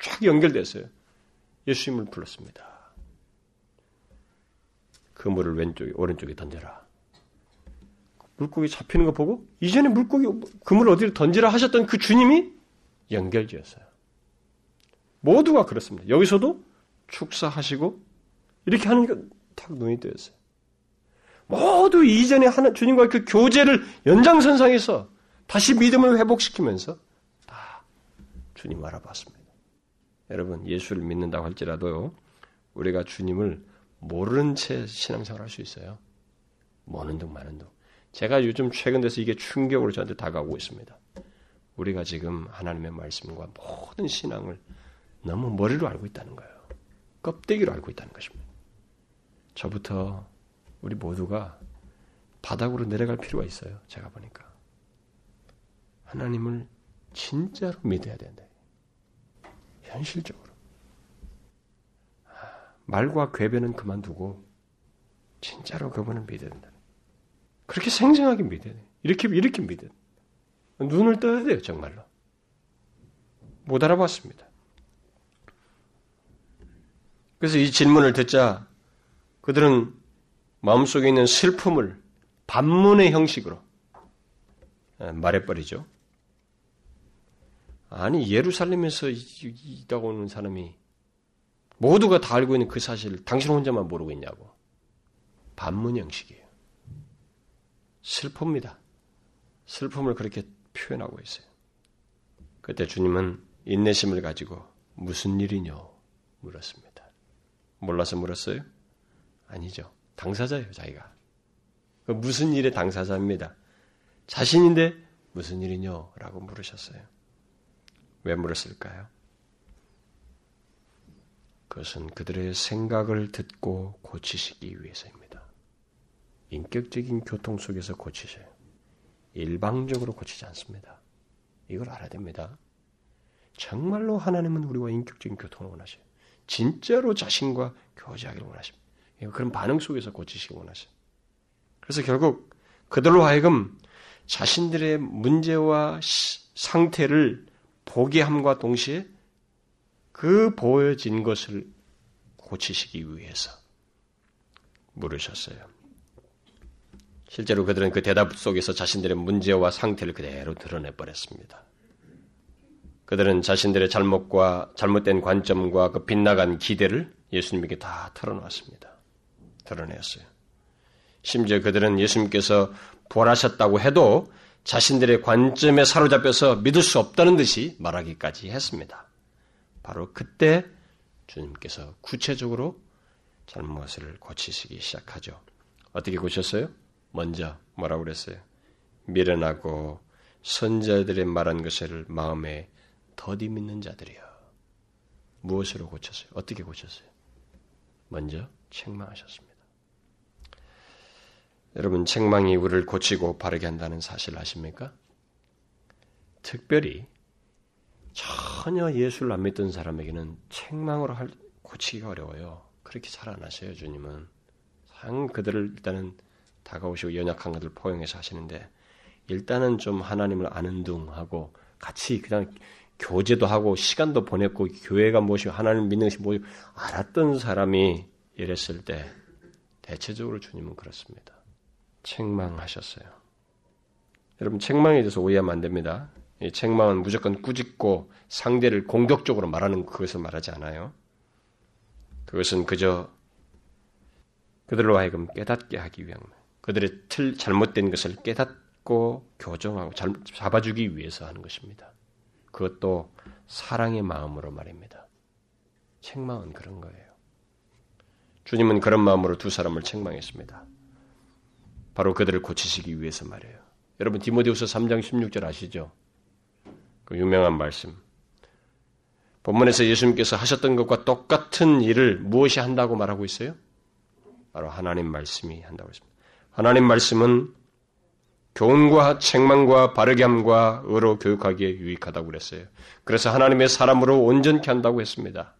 쫙 연결됐어요. 예수님을 불렀습니다. 그물을 왼쪽에 오른쪽에 던져라. 물고기 잡히는 거 보고 이전에 물고기 그물을 어디로 던지라 하셨던 그 주님이 연결지었어요. 모두가 그렇습니다. 여기서도 축사하시고 이렇게 하는 게딱 눈이 뜨였어요. 모두 이전에 하는 주님과 그 교제를 연장선상에서 다시 믿음을 회복시키면서 다 주님 알아봤습니다. 여러분 예수를 믿는다고 할지라도 우리가 주님을 모르는 채 신앙생활 할수 있어요. 뭐는 둥 마는 둥. 제가 요즘 최근 돼서 이게 충격으로 저한테 다가오고 있습니다. 우리가 지금 하나님의 말씀과 모든 신앙을 너무 머리로 알고 있다는 거예요. 껍데기로 알고 있다는 것입니다. 저부터 우리 모두가 바닥으로 내려갈 필요가 있어요. 제가 보니까. 하나님을 진짜로 믿어야 된다. 현실적으로. 말과 궤변은 그만두고 진짜로 그분을 믿어야 된다. 그렇게 생생하게 믿어야 돼. 이렇게 이렇게 믿어야 돼. 눈을 떠야 돼요, 정말로. 못 알아봤습니다. 그래서 이 질문을 듣자 그들은 마음속에 있는 슬픔을 반문의 형식으로 말해버리죠. 아니 예루살렘에서 있다고 오는 사람이 모두가 다 알고 있는 그 사실을 당신 혼자만 모르고 있냐고. 반문 형식이에요. 슬픕니다. 슬픔을 그렇게 표현하고 있어요. 그때 주님은 인내심을 가지고 무슨 일이뇨? 물었습니다. 몰라서 물었어요? 아니죠. 당사자예요, 자기가. 그 무슨 일의 당사자입니다. 자신인데 무슨 일이뇨? 라고 물으셨어요. 왜 물었을까요? 그것은 그들의 생각을 듣고 고치시기 위해서입니다. 인격적인 교통 속에서 고치셔요. 일방적으로 고치지 않습니다. 이걸 알아야 됩니다. 정말로 하나님은 우리와 인격적인 교통을 원하셔요. 진짜로 자신과 교제하기를 원하십니다. 그런 반응 속에서 고치시기 원하셔요. 그래서 결국 그들로 하여금 자신들의 문제와 상태를 보게 함과 동시에 그 보여진 것을 고치시기 위해서 물으셨어요. 실제로 그들은 그 대답 속에서 자신들의 문제와 상태를 그대로 드러내 버렸습니다. 그들은 자신들의 잘못과 잘못된 관점과 그 빗나간 기대를 예수님에게 다 털어놓았습니다. 드러내었어요. 심지어 그들은 예수님께서 부활하셨다고 해도 자신들의 관점에 사로잡혀서 믿을 수 없다는 듯이 말하기까지 했습니다. 바로 그때 주님께서 구체적으로 잘못을 고치시기 시작하죠. 어떻게 고쳤어요? 먼저 뭐라고 그랬어요? 미련하고 선자들의 말한 것을 마음에 더디 믿는 자들이요. 무엇으로 고쳤어요? 어떻게 고쳤어요? 먼저 책망하셨습니다. 여러분 책망이 우리를 고치고 바르게 한다는 사실 아십니까? 특별히 전혀 예수를 안 믿던 사람에게는 책망으로 할, 고치기가 어려워요. 그렇게 잘 안 하셔요, 주님은. 상 그들을 일단은 다가오시고 연약한 것들 포용해서 하시는데 일단은 좀 하나님을 아는 둥 하고 같이 그냥 교제도 하고 시간도 보냈고 교회가 무엇이 하나님 믿는 것이 무엇이 알았던 사람이 이랬을 때 대체적으로 주님은 그렇습니다. 책망하셨어요. 여러분 책망에 대해서 오해하면 안 됩니다. 이 책망은 무조건 꾸짖고 상대를 공격적으로 말하는 그것을 말하지 않아요. 그것은 그저 그들로 하여금 깨닫게 하기 위한 그들의 틀 잘못된 것을 깨닫고 교정하고 잡아주기 위해서 하는 것입니다. 그것도 사랑의 마음으로 말입니다. 책망은 그런 거예요. 주님은 그런 마음으로 두 사람을 책망했습니다. 바로 그들을 고치시기 위해서 말이에요. 여러분 디모데후서 3장 16절 아시죠? 그 유명한 말씀. 본문에서 예수님께서 하셨던 것과 똑같은 일을 무엇이 한다고 말하고 있어요? 바로 하나님 말씀이 한다고 했습니다. 하나님 말씀은 교훈과 책망과 바르게 함과 의로 교육하기에 유익하다고 그랬어요. 그래서 하나님의 사람으로 온전케 한다고 했습니다.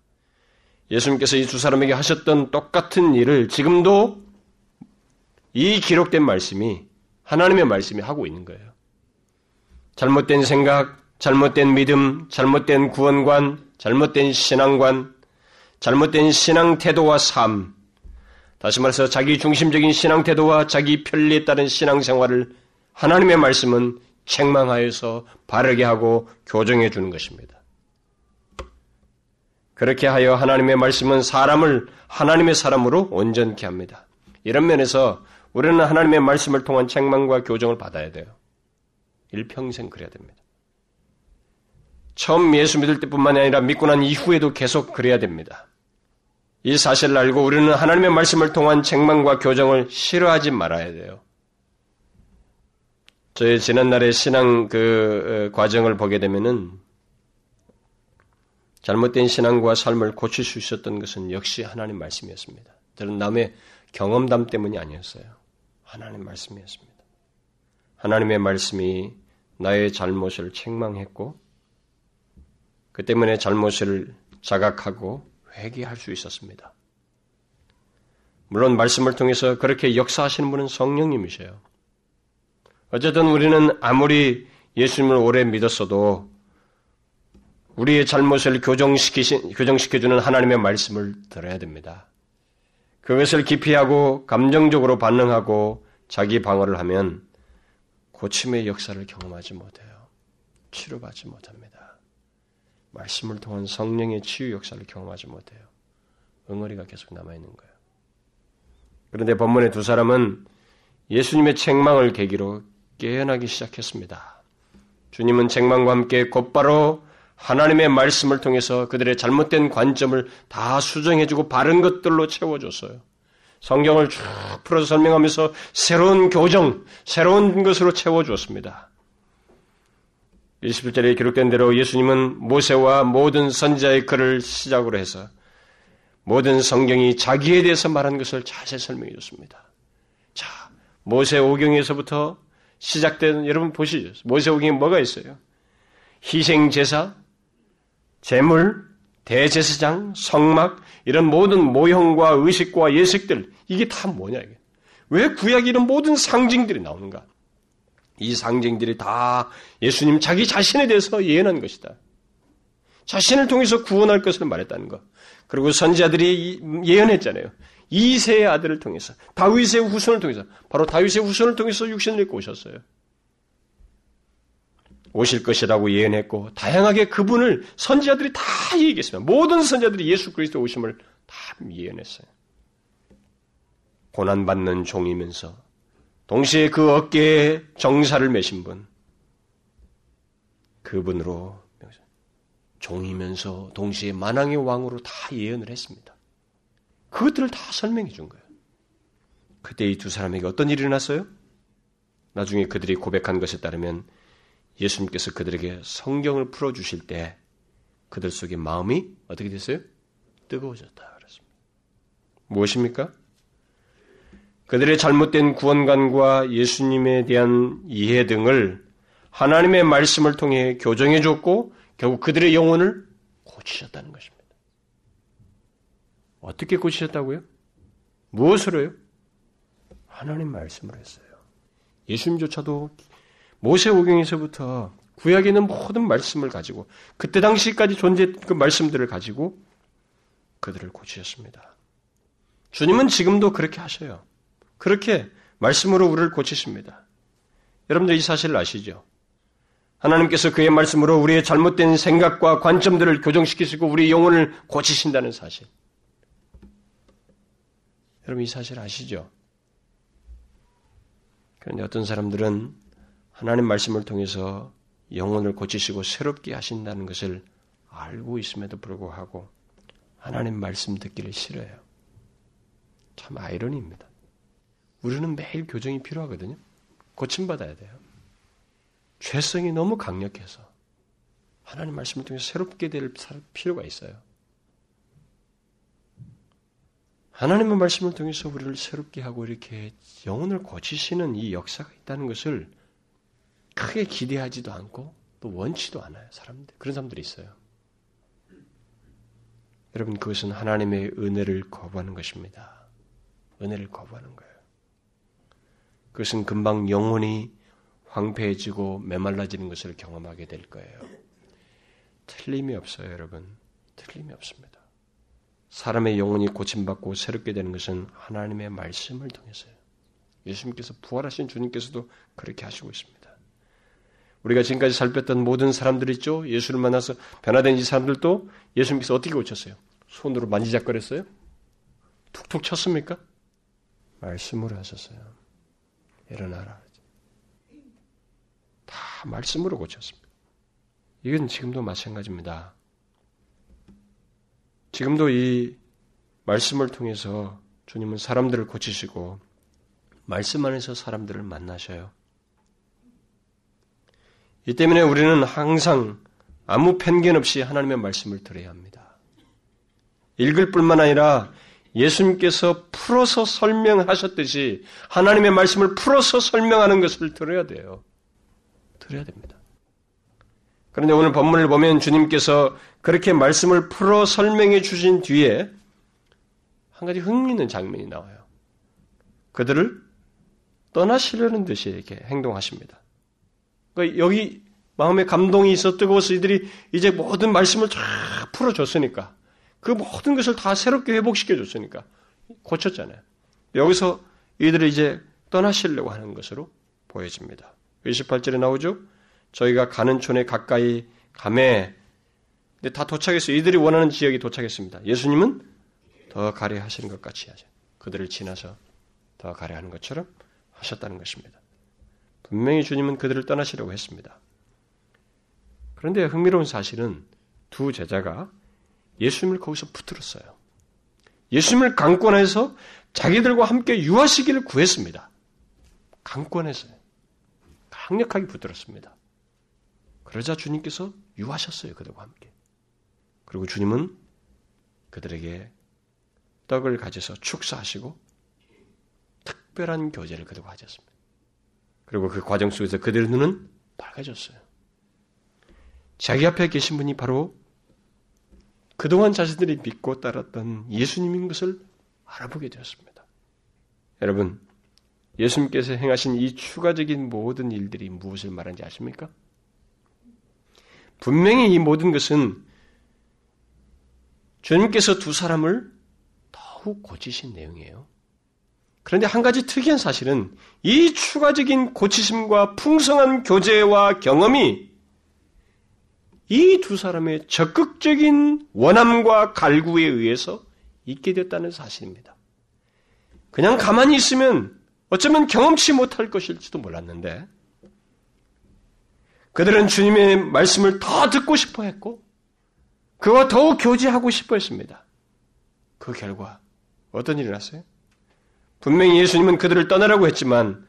예수님께서 이 두 사람에게 하셨던 똑같은 일을 지금도 이 기록된 말씀이 하나님의 말씀이 하고 있는 거예요. 잘못된 생각, 잘못된 믿음, 잘못된 구원관, 잘못된 신앙관, 잘못된 신앙 태도와 삶, 다시 말해서 자기 중심적인 신앙 태도와 자기 편리에 따른 신앙 생활을 하나님의 말씀은 책망하여서 바르게 하고 교정해 주는 것입니다. 그렇게 하여 하나님의 말씀은 사람을 하나님의 사람으로 온전케 합니다. 이런 면에서 우리는 하나님의 말씀을 통한 책망과 교정을 받아야 돼요. 일평생 그래야 됩니다. 처음 예수 믿을 때뿐만이 아니라 믿고 난 이후에도 계속 그래야 됩니다. 이 사실을 알고 우리는 하나님의 말씀을 통한 책망과 교정을 싫어하지 말아야 돼요. 저희 지난날의 신앙 그 어, 과정을 보게 되면은 잘못된 신앙과 삶을 고칠 수 있었던 것은 역시 하나님 말씀이었습니다. 저는 남의 경험담 때문이 아니었어요. 하나님 말씀이었습니다. 하나님의 말씀이 나의 잘못을 책망했고 그 때문에 잘못을 자각하고 회개할 수 있었습니다. 물론 말씀을 통해서 그렇게 역사하시는 분은 성령님이셔요. 어쨌든 우리는 아무리 예수님을 오래 믿었어도 우리의 잘못을 교정시키신, 교정시켜주는 하나님의 말씀을 들어야 됩니다. 그것을 기피하고 감정적으로 반응하고 자기 방어를 하면 고침의 역사를 경험하지 못해요. 치료받지 못합니다. 말씀을 통한 성령의 치유 역사를 경험하지 못해요. 응어리가 계속 남아있는 거예요. 그런데 본문의 두 사람은 예수님의 책망을 계기로 깨어나기 시작했습니다. 주님은 책망과 함께 곧바로 하나님의 말씀을 통해서 그들의 잘못된 관점을 다 수정해주고 바른 것들로 채워줬어요. 성경을 쭉 풀어서 설명하면서 새로운 교정, 새로운 것으로 채워주었습니다. 21절에 기록된 대로 예수님은 모세와 모든 선자의 글을 시작으로 해서 모든 성경이 자기에 대해서 말한 것을 자세히 설명해 줬습니다. 자, 모세 오경에서부터 시작된 여러분 보시죠. 모세 오경에 뭐가 있어요? 희생 제사, 재물, 대제사장, 성막 이런 모든 모형과 의식과 예식들 이게 다 뭐냐 이게? 왜 구약에 이런 모든 상징들이 나오는가? 이 상징들이 다 예수님 자기 자신에 대해서 예언한 것이다. 자신을 통해서 구원할 것을 말했다는 것. 그리고 선지자들이 예언했잖아요. 이세의 아들을 통해서 다윗의 후손을 통해서 바로 다윗의 후손을 통해서 육신을 입고 오셨어요. 오실 것이라고 예언했고 다양하게 그분을 선지자들이 다 얘기했습니다. 모든 선지자들이 예수 그리스도 오심을 다 예언했어요. 고난받는 종이면서 동시에 그 어깨에 정사를 매신 분 그분으로 종이면서 동시에 만왕의 왕으로 다 예언을 했습니다. 그것들을 다 설명해 준 거예요. 그때 이 두 사람에게 어떤 일이 일어났어요? 나중에 그들이 고백한 것에 따르면 예수님께서 그들에게 성경을 풀어 주실 때 그들 속에 마음이 어떻게 됐어요? 뜨거워졌다. 그랬습니다. 무엇입니까? 그들의 잘못된 구원관과 예수님에 대한 이해 등을 하나님의 말씀을 통해 교정해 줬고 결국 그들의 영혼을 고치셨다는 것입니다. 어떻게 고치셨다고요? 무엇으로요? 하나님 말씀을 했어요. 예수님조차도 모세오경에서부터 구약에 있는 모든 말씀을 가지고 그때 당시까지 존재 그 말씀들을 가지고 그들을 고치셨습니다. 주님은 지금도 그렇게 하셔요. 그렇게 말씀으로 우리를 고치십니다. 여러분들 이 사실을 아시죠? 하나님께서 그의 말씀으로 우리의 잘못된 생각과 관점들을 교정시키시고 우리 영혼을 고치신다는 사실. 여러분 이 사실 아시죠? 그런데 어떤 사람들은 하나님 말씀을 통해서 영혼을 고치시고 새롭게 하신다는 것을 알고 있음에도 불구하고 하나님 말씀 듣기를 싫어해요. 참 아이러니입니다. 우리는 매일 교정이 필요하거든요. 고침받아야 돼요. 죄성이 너무 강력해서 하나님 말씀을 통해 새롭게 될 필요가 있어요. 하나님의 말씀을 통해서 우리를 새롭게 하고 이렇게 영혼을 고치시는 이 역사가 있다는 것을 크게 기대하지도 않고 또 원치도 않아요. 사람들 그런 사람들이 있어요. 여러분 그것은 하나님의 은혜를 거부하는 것입니다. 은혜를 거부하는 거예요. 그것은 금방 영혼이 황폐해지고 메말라지는 것을 경험하게 될 거예요. 틀림이 없어요, 여러분. 틀림이 없습니다. 사람의 영혼이 고침받고 새롭게 되는 것은 하나님의 말씀을 통해서요. 예수님께서 부활하신 주님께서도 그렇게 하시고 있습니다. 우리가 지금까지 살폈던 모든 사람들 있죠? 예수를 만나서 변화된 이 사람들도 예수님께서 어떻게 고쳤어요? 손으로 만지작거렸어요? 툭툭 쳤습니까? 말씀으로 하셨어요. 일어나라. 다 말씀으로 고쳤습니다. 이건 지금도 마찬가지입니다. 지금도 이 말씀을 통해서 주님은 사람들을 고치시고 말씀 안에서 사람들을 만나셔요. 이 때문에 우리는 항상 아무 편견 없이 하나님의 말씀을 들어야 합니다. 읽을 뿐만 아니라 예수님께서 풀어서 설명하셨듯이 하나님의 말씀을 풀어서 설명하는 것을 들어야 돼요. 들어야 됩니다. 그런데 오늘 본문을 보면 주님께서 그렇게 말씀을 풀어 설명해 주신 뒤에 한 가지 흥미있는 장면이 나와요. 그들을 떠나시려는 듯이 이렇게 행동하십니다. 그러니까 여기 마음에 감동이 뜨거워서 이들이 이제 모든 말씀을 쫙 풀어줬으니까 그 모든 것을 다 새롭게 회복시켜줬으니까 고쳤잖아요. 여기서 이들을 이제 떠나시려고 하는 것으로 보여집니다. 28절에 나오죠? 저희가 가는 촌에 가까이 감에 다 도착했어요. 이들이 원하는 지역이 도착했습니다. 예수님은 더 가려 하시는 것 같이 하죠. 그들을 지나서 더 가려 하는 것처럼 하셨다는 것입니다. 분명히 주님은 그들을 떠나시려고 했습니다. 그런데 흥미로운 사실은 두 제자가 예수님을 거기서 붙들었어요. 예수님을 강권해서 자기들과 함께 유하시기를 구했습니다. 강권해서요. 강력하게 붙들었습니다. 그러자 주님께서 유하셨어요. 그들과 함께. 그리고 주님은 그들에게 떡을 가져서 축사하시고 특별한 교제를 그들과 하셨습니다. 그리고 그 과정 속에서 그들의 눈은 밝아졌어요. 자기 앞에 계신 분이 바로 그동안 자신들이 믿고 따랐던 예수님인 것을 알아보게 되었습니다. 여러분, 예수님께서 행하신 이 추가적인 모든 일들이 무엇을 말하는지 아십니까? 분명히 이 모든 것은 주님께서 두 사람을 더욱 고치신 내용이에요. 그런데 한 가지 특이한 사실은 이 추가적인 고치심과 풍성한 교제와 경험이 이 두 사람의 적극적인 원함과 갈구에 의해서 있게 됐다는 사실입니다. 그냥 가만히 있으면 어쩌면 경험치 못할 것일지도 몰랐는데 그들은 주님의 말씀을 더 듣고 싶어 했고 그와 더욱 교제하고 싶어 했습니다. 그 결과 어떤 일이 났어요? 분명히 예수님은 그들을 떠나라고 했지만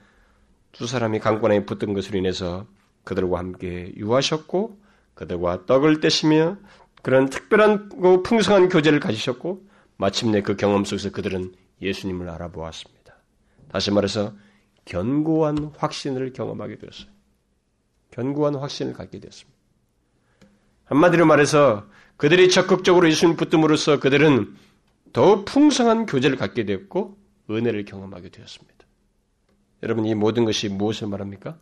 두 사람이 강권에 붙은 것으로 인해서 그들과 함께 유하셨고 그들과 떡을 떼시며 그런 특별한 풍성한 교제를 가지셨고 마침내 그 경험 속에서 그들은 예수님을 알아보았습니다. 다시 말해서 견고한 확신을 경험하게 되었어요. 견고한 확신을 갖게 되었습니다. 한마디로 말해서 그들이 적극적으로 예수님 붙듦으로써 그들은 더욱 풍성한 교제를 갖게 되었고 은혜를 경험하게 되었습니다. 여러분 이 모든 것이 무엇을 말합니까?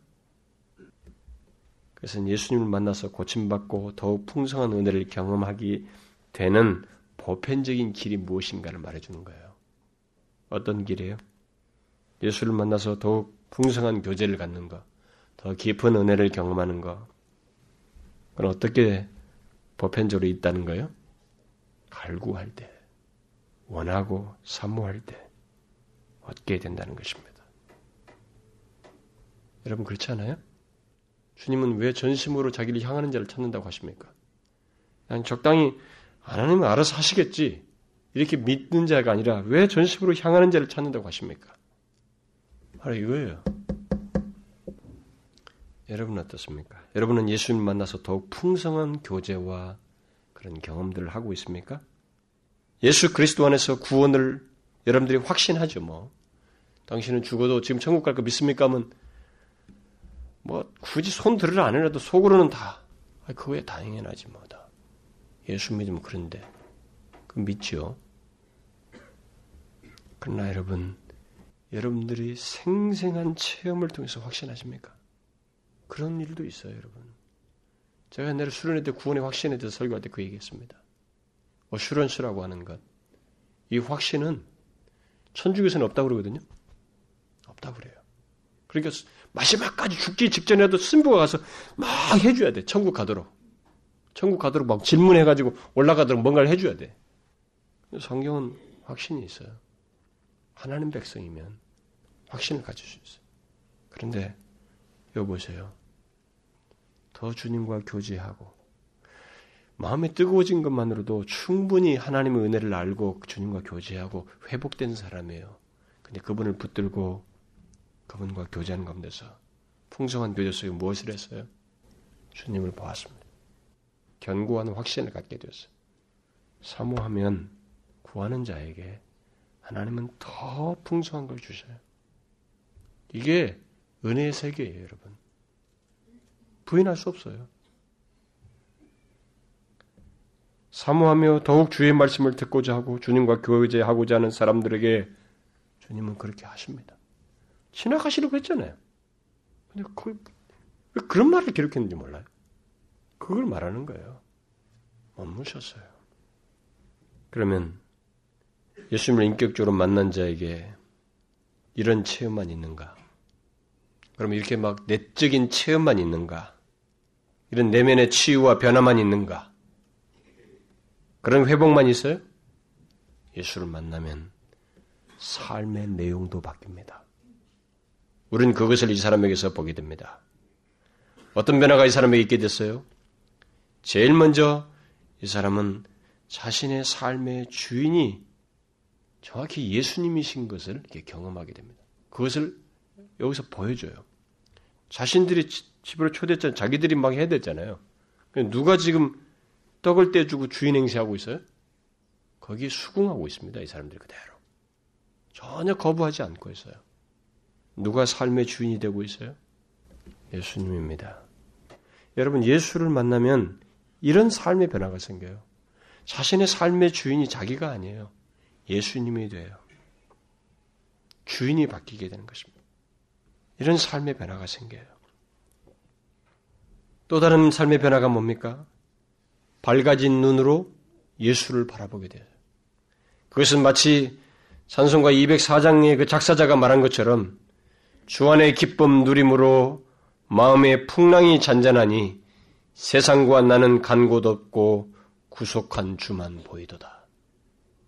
그것은 예수님을 만나서 고침받고 더욱 풍성한 은혜를 경험하기 되는 보편적인 길이 무엇인가를 말해주는 거예요. 어떤 길이에요? 예수를 만나서 더욱 풍성한 교제를 갖는 것, 더 깊은 은혜를 경험하는 것. 그건 어떻게 보편적으로 있다는 거예요? 갈구할 때, 원하고 사모할 때, 얻게 된다는 것입니다. 여러분 그렇지 않아요? 주님은 왜 전심으로 자기를 향하는 자를 찾는다고 하십니까? 그냥 적당히 하나님은 알아서 하시겠지 이렇게 믿는 자가 아니라 왜 전심으로 향하는 자를 찾는다고 하십니까? 바로 이거예요. 여러분 어떻습니까? 여러분은 예수님 만나서 더욱 풍성한 교제와 그런 경험들을 하고 있습니까? 예수 그리스도 안에서 구원을 여러분들이 확신하죠, 뭐. 당신은 죽어도 지금 천국 갈 거 믿습니까? 하면, 뭐, 굳이 손 들으라 안 해라도 속으로는 다, 아, 그거에 당연하지, 뭐, 다. 예수 믿으면 그런데. 그 믿죠. 그러나 여러분, 여러분들이 생생한 체험을 통해서 확신하십니까? 그런 일도 있어요, 여러분. 제가 옛날에 수련회 때 구원의 확신에 대해서 설교할 때 그 얘기했습니다. 어슈런스라고 하는 것. 이 확신은 천주교에서는 없다고 그러거든요. 없다고 그래요. 그러니까 마지막까지 죽기 직전에도 신부가 가서 막 해줘야 돼. 천국 가도록. 천국 가도록 막 질문해가지고 올라가도록 뭔가를 해줘야 돼. 성경은 확신이 있어요. 하나님 백성이면 확신을 가질 수 있어요. 그런데 여기 보세요. 더 주님과 교제하고 마음이 뜨거워진 것만으로도 충분히 하나님의 은혜를 알고 주님과 교제하고 회복된 사람이에요. 근데 그분을 붙들고 그분과 교제하는 가운데서 풍성한 교제 속에 무엇을 했어요? 주님을 보았습니다. 견고한 확신을 갖게 되었어요. 사모하면 구하는 자에게 하나님은 더 풍성한 걸 주셔요. 이게 은혜의 세계예요, 여러분. 부인할 수 없어요. 사모하며 더욱 주의 말씀을 듣고자 하고 주님과 교제하고자 하는 사람들에게 주님은 그렇게 하십니다. 지나가시려고 했잖아요. 근데 그, 왜 그런 말을 기록했는지 몰라요. 그걸 말하는 거예요. 멈무셨어요. 그러면 예수님을 인격적으로 만난 자에게 이런 체험만 있는가? 그럼 이렇게 막 내적인 체험만 있는가? 이런 내면의 치유와 변화만 있는가? 그런 회복만 있어요? 예수를 만나면 삶의 내용도 바뀝니다. 우리는 그것을 이 사람에게서 보게 됩니다. 어떤 변화가 이 사람에게 있게 됐어요? 제일 먼저 이 사람은 자신의 삶의 주인이 정확히 예수님이신 것을 이렇게 경험하게 됩니다. 그것을 여기서 보여줘요. 자신들이 집으로 초대했잖아요. 자기들이 막 해야 됐잖아요. 누가 지금 떡을 떼주고 주인 행세하고 있어요? 거기 수긍하고 있습니다. 이 사람들이 그대로. 전혀 거부하지 않고 있어요. 누가 삶의 주인이 되고 있어요? 예수님입니다. 여러분, 예수를 만나면 이런 삶의 변화가 생겨요. 자신의 삶의 주인이 자기가 아니에요. 예수님이 돼요. 주인이 바뀌게 되는 것입니다. 이런 삶의 변화가 생겨요. 또 다른 삶의 변화가 뭡니까? 밝아진 눈으로 예수를 바라보게 돼요. 그것은 마치 산송가 204장의 그 작사자가 말한 것처럼 주 안의 기쁨 누림으로 마음의 풍랑이 잔잔하니 세상과 나는 간 곳 없고 구속한 주만 보이도다.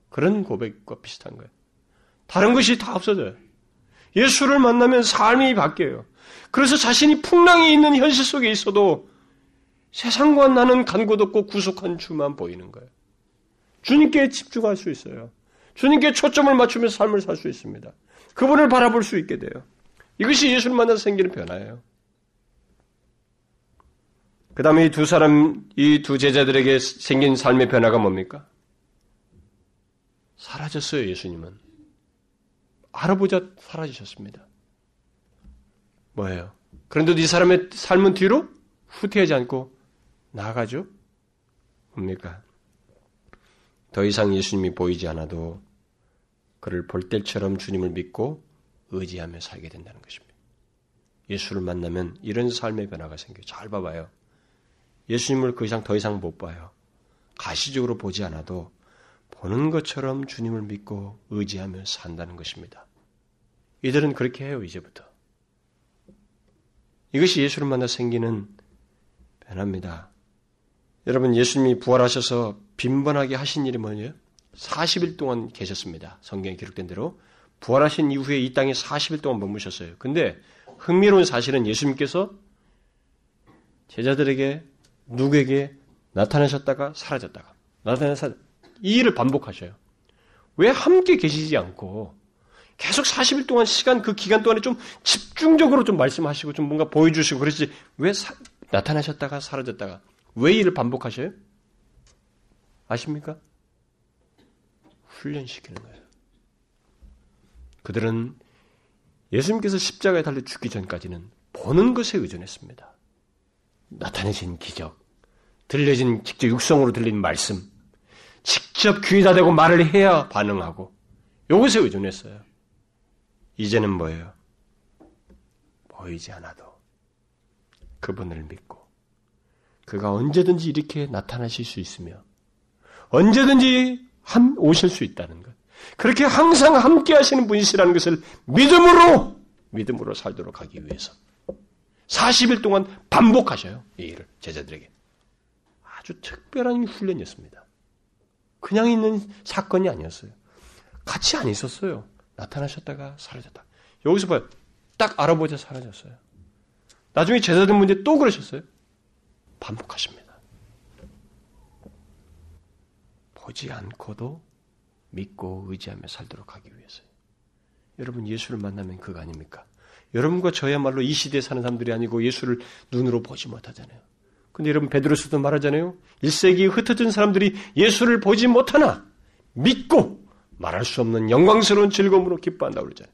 그런 고백과 비슷한 거예요. 다른 것이 다 없어져요. 예수를 만나면 삶이 바뀌어요. 그래서 자신이 풍랑이 있는 현실 속에 있어도 세상과 나는 간 곳 없고 구속한 주만 보이는 거예요. 주님께 집중할 수 있어요. 주님께 초점을 맞추면서 삶을 살 수 있습니다. 그분을 바라볼 수 있게 돼요. 이것이 예수를 만나서 생기는 변화예요. 그 다음에 이 두 사람, 이 두 제자들에게 생긴 삶의 변화가 뭡니까? 사라졌어요, 예수님은. 알아보자 사라지셨습니다. 뭐예요? 그런데도 이 사람의 삶은 뒤로 후퇴하지 않고 나아가죠? 뭡니까? 더 이상 예수님이 보이지 않아도 그를 볼 때처럼 주님을 믿고 의지하며 살게 된다는 것입니다. 예수를 만나면 이런 삶의 변화가 생겨요. 잘 봐봐요. 예수님을 그 이상 더 이상 못 봐요. 가시적으로 보지 않아도 보는 것처럼 주님을 믿고 의지하며 산다는 것입니다. 이들은 그렇게 해요, 이제부터. 이것이 예수를 만나 생기는 변화입니다. 여러분, 예수님이 부활하셔서 빈번하게 하신 일이 뭐예요? 40일 동안 계셨습니다. 성경에 기록된 대로. 부활하신 이후에 이 땅에 40일 동안 머무셨어요. 근데 흥미로운 사실은 예수님께서 제자들에게 누구에게 나타나셨다가 사라졌다가 나타나서 이 일을 반복하셔요. 왜 함께 계시지 않고 계속 40일 동안 시간 그 기간 동안에 좀 집중적으로 좀 말씀하시고 좀 뭔가 보여주시고 그러지 왜 사, 나타나셨다가 사라졌다가 왜 일을 반복하셔요? 아십니까? 훈련시키는 거예요. 그들은 예수님께서 십자가에 달려 죽기 전까지는 보는 것에 의존했습니다. 나타내신 기적, 들려진 직접 육성으로 들린 말씀, 직접 귀에다 대고 말을 해야 반응하고 이것에 의존했어요. 이제는 뭐예요? 보이지 않아도 그분을 믿고 그가 언제든지 이렇게 나타나실 수 있으며 언제든지 한 오실 수 있다는 것. 그렇게 항상 함께 하시는 분이시라는 것을 믿음으로 믿음으로 살도록 하기 위해서 40일 동안 반복하셔요. 이 일을 제자들에게. 아주 특별한 훈련이었습니다. 그냥 있는 사건이 아니었어요. 같이 안 있었어요. 나타나셨다가 사라졌다. 여기서 봐요. 딱 알아보자 사라졌어요. 나중에 제자들 문제 또 그러셨어요. 반복하십니다. 보지 않고도 믿고 의지하며 살도록 하기 위해서요. 여러분 예수를 만나면 그거 아닙니까? 여러분과 저야말로 이 시대에 사는 사람들이 아니고 예수를 눈으로 보지 못하잖아요. 근데 여러분 베드로스도 말하잖아요. 1세기 흩어진 사람들이 예수를 보지 못하나 믿고 말할 수 없는 영광스러운 즐거움으로 기뻐한다고 그러잖아요.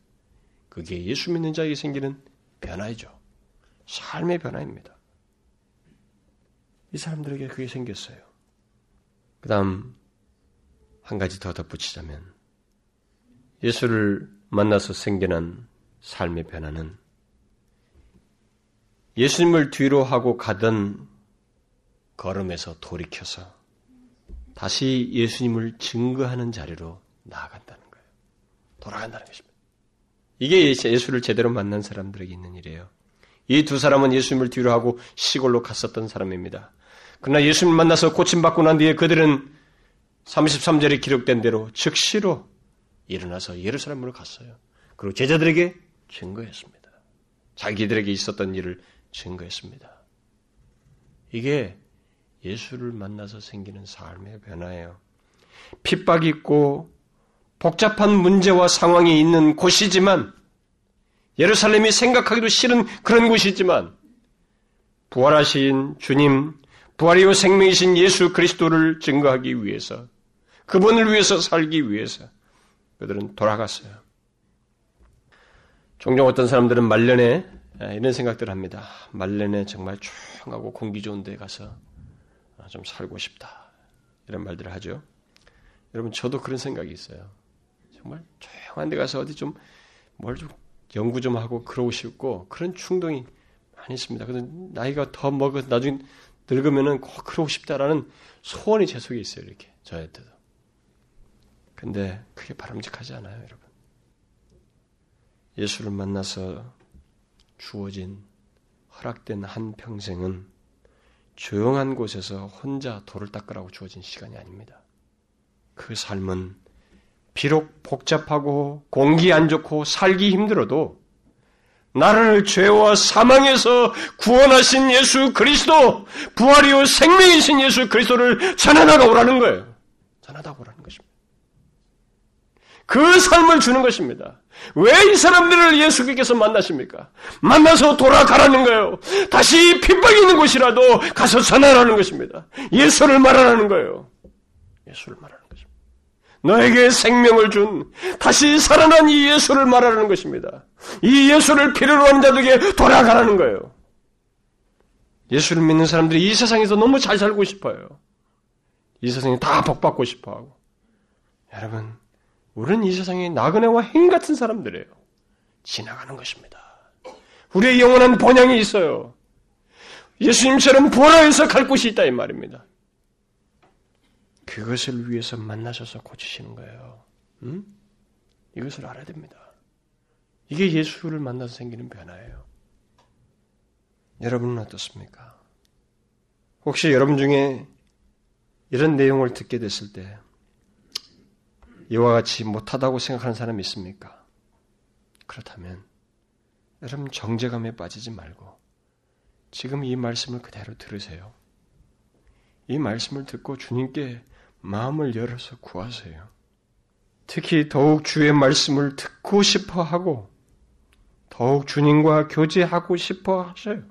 그게 예수 믿는 자에게 생기는 변화이죠. 삶의 변화입니다. 이 사람들에게 그게 생겼어요. 그 다음, 한 가지 더 덧붙이자면, 예수를 만나서 생겨난 삶의 변화는 예수님을 뒤로 하고 가던 걸음에서 돌이켜서 다시 예수님을 증거하는 자리로 나아간다는 거예요. 돌아간다는 것입니다. 이게 예수를 제대로 만난 사람들에게 있는 일이에요. 이 두 사람은 예수님을 뒤로 하고 시골로 갔었던 사람입니다. 그러나 예수님 만나서 고침받고 난 뒤에 그들은 33절에 기록된 대로 즉시로 일어나서 예루살렘으로 갔어요. 그리고 제자들에게 증거했습니다. 자기들에게 있었던 일을 증거했습니다. 이게 예수를 만나서 생기는 삶의 변화예요. 핍박이 있고 복잡한 문제와 상황이 있는 곳이지만 예루살렘이 생각하기도 싫은 그런 곳이지만 부활하신 주님, 부활이요 생명이신 예수 그리스도를 증거하기 위해서 그분을 위해서 살기 위해서 그들은 돌아갔어요. 종종 어떤 사람들은 말년에 이런 생각들을 합니다. 말년에 정말 조용하고 공기 좋은 데 가서 좀 살고 싶다. 이런 말들을 하죠. 여러분, 저도 그런 생각이 있어요. 정말 조용한 데 가서 어디 좀 뭘좀 연구 좀 하고 그러고 싶고 그런 충동이 많이 있습니다. 그래서 나이가 더 먹어 나중에 늙으면은 꼭 그러고 싶다라는 소원이 제 속에 있어요. 이렇게 저한테도. 근데 그게 바람직하지 않아요, 여러분. 예수를 만나서 주어진 허락된 한 평생은 조용한 곳에서 혼자 돌을 닦으라고 주어진 시간이 아닙니다. 그 삶은 비록 복잡하고 공기 안 좋고 살기 힘들어도 나를 죄와 사망에서 구원하신 예수 그리스도, 부활이요 생명이신 예수 그리스도를 전하다가 오라는 거예요. 전하다가 오라는 것입니다. 그 삶을 주는 것입니다. 왜 이 사람들을 예수께서 만나십니까? 만나서 돌아가라는 거예요. 다시 핍박이 있는 곳이라도 가서 전하라는 것입니다. 예수를 말하라는 거예요. 예수를 말하는 것입니다. 너에게 생명을 준 다시 살아난 이 예수를 말하라는 것입니다. 이 예수를 필요로 하는 자들에게 돌아가라는 거예요. 예수를 믿는 사람들이 이 세상에서 너무 잘 살고 싶어요. 이 세상에 다 복받고 싶어 하고. 여러분, 우리는 이 세상에 나그네와 행 같은 사람들이에요. 지나가는 것입니다. 우리의 영원한 본향이 있어요. 예수님처럼 보라에서 갈 곳이 있다 이 말입니다. 그것을 위해서 만나셔서 고치시는 거예요. 음? 이것을 알아야 됩니다. 이게 예수를 만나서 생기는 변화예요. 여러분은 어떻습니까? 혹시 여러분 중에 이런 내용을 듣게 됐을 때 이와 같이 못하다고 생각하는 사람이 있습니까? 그렇다면 여러분 정제감에 빠지지 말고 지금 이 말씀을 그대로 들으세요. 이 말씀을 듣고 주님께 마음을 열어서 구하세요. 특히 더욱 주의 말씀을 듣고 싶어 하고 더욱 주님과 교제하고 싶어 하셔요.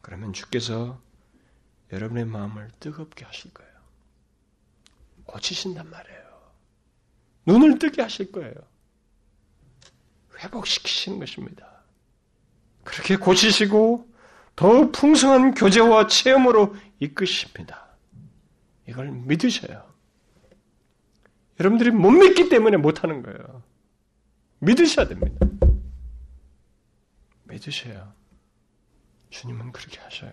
그러면 주께서 여러분의 마음을 뜨겁게 하실 거예요. 고치신단 말이에요. 눈을 뜨게 하실 거예요. 회복시키시는 것입니다. 그렇게 고치시고 더욱 풍성한 교제와 체험으로 이끄십니다. 이걸 믿으셔요. 여러분들이 못 믿기 때문에 못하는 거예요. 믿으셔야 됩니다. 믿으셔요. 주님은 그렇게 하셔요.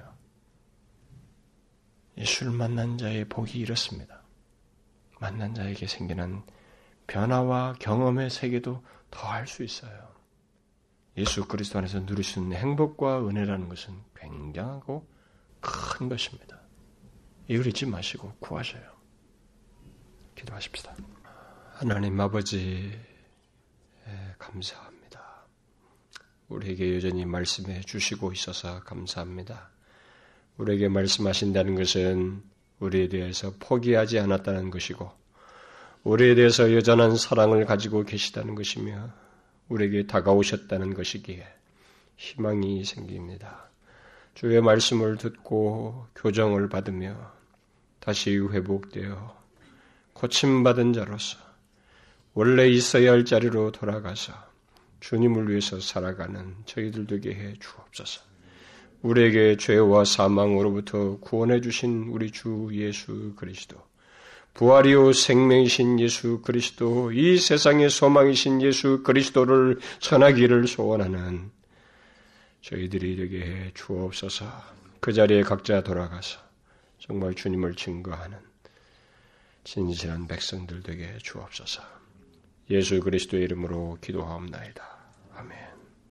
예수를 만난 자의 복이 이렇습니다. 만난 자에게 생기는 변화와 경험의 세계도 더할 수 있어요. 예수 그리스도 안에서 누릴 수 있는 행복과 은혜라는 것은 굉장하고 큰 것입니다. 이걸 잊지 마시고 구하셔요. 기도하십시다. 하나님 아버지 감사합니다. 우리에게 여전히 말씀해 주시고 있어서 감사합니다. 우리에게 말씀하신다는 것은 우리에 대해서 포기하지 않았다는 것이고 우리에 대해서 여전한 사랑을 가지고 계시다는 것이며 우리에게 다가오셨다는 것이기에 희망이 생깁니다. 주의 말씀을 듣고 교정을 받으며 다시 회복되어 고침받은 자로서 원래 있어야 할 자리로 돌아가서 주님을 위해서 살아가는 저희들 되게 해 주옵소서. 우리에게 죄와 사망으로부터 구원해 주신 우리 주 예수 그리스도, 부활이요 생명이신 예수 그리스도, 이 세상의 소망이신 예수 그리스도를 전하기를 소원하는 저희들이 되게 해 주옵소서. 그 자리에 각자 돌아가서 정말 주님을 증거하는 진실한 백성들 되게 해 주옵소서. 예수 그리스도의 이름으로 기도하옵나이다. 아멘.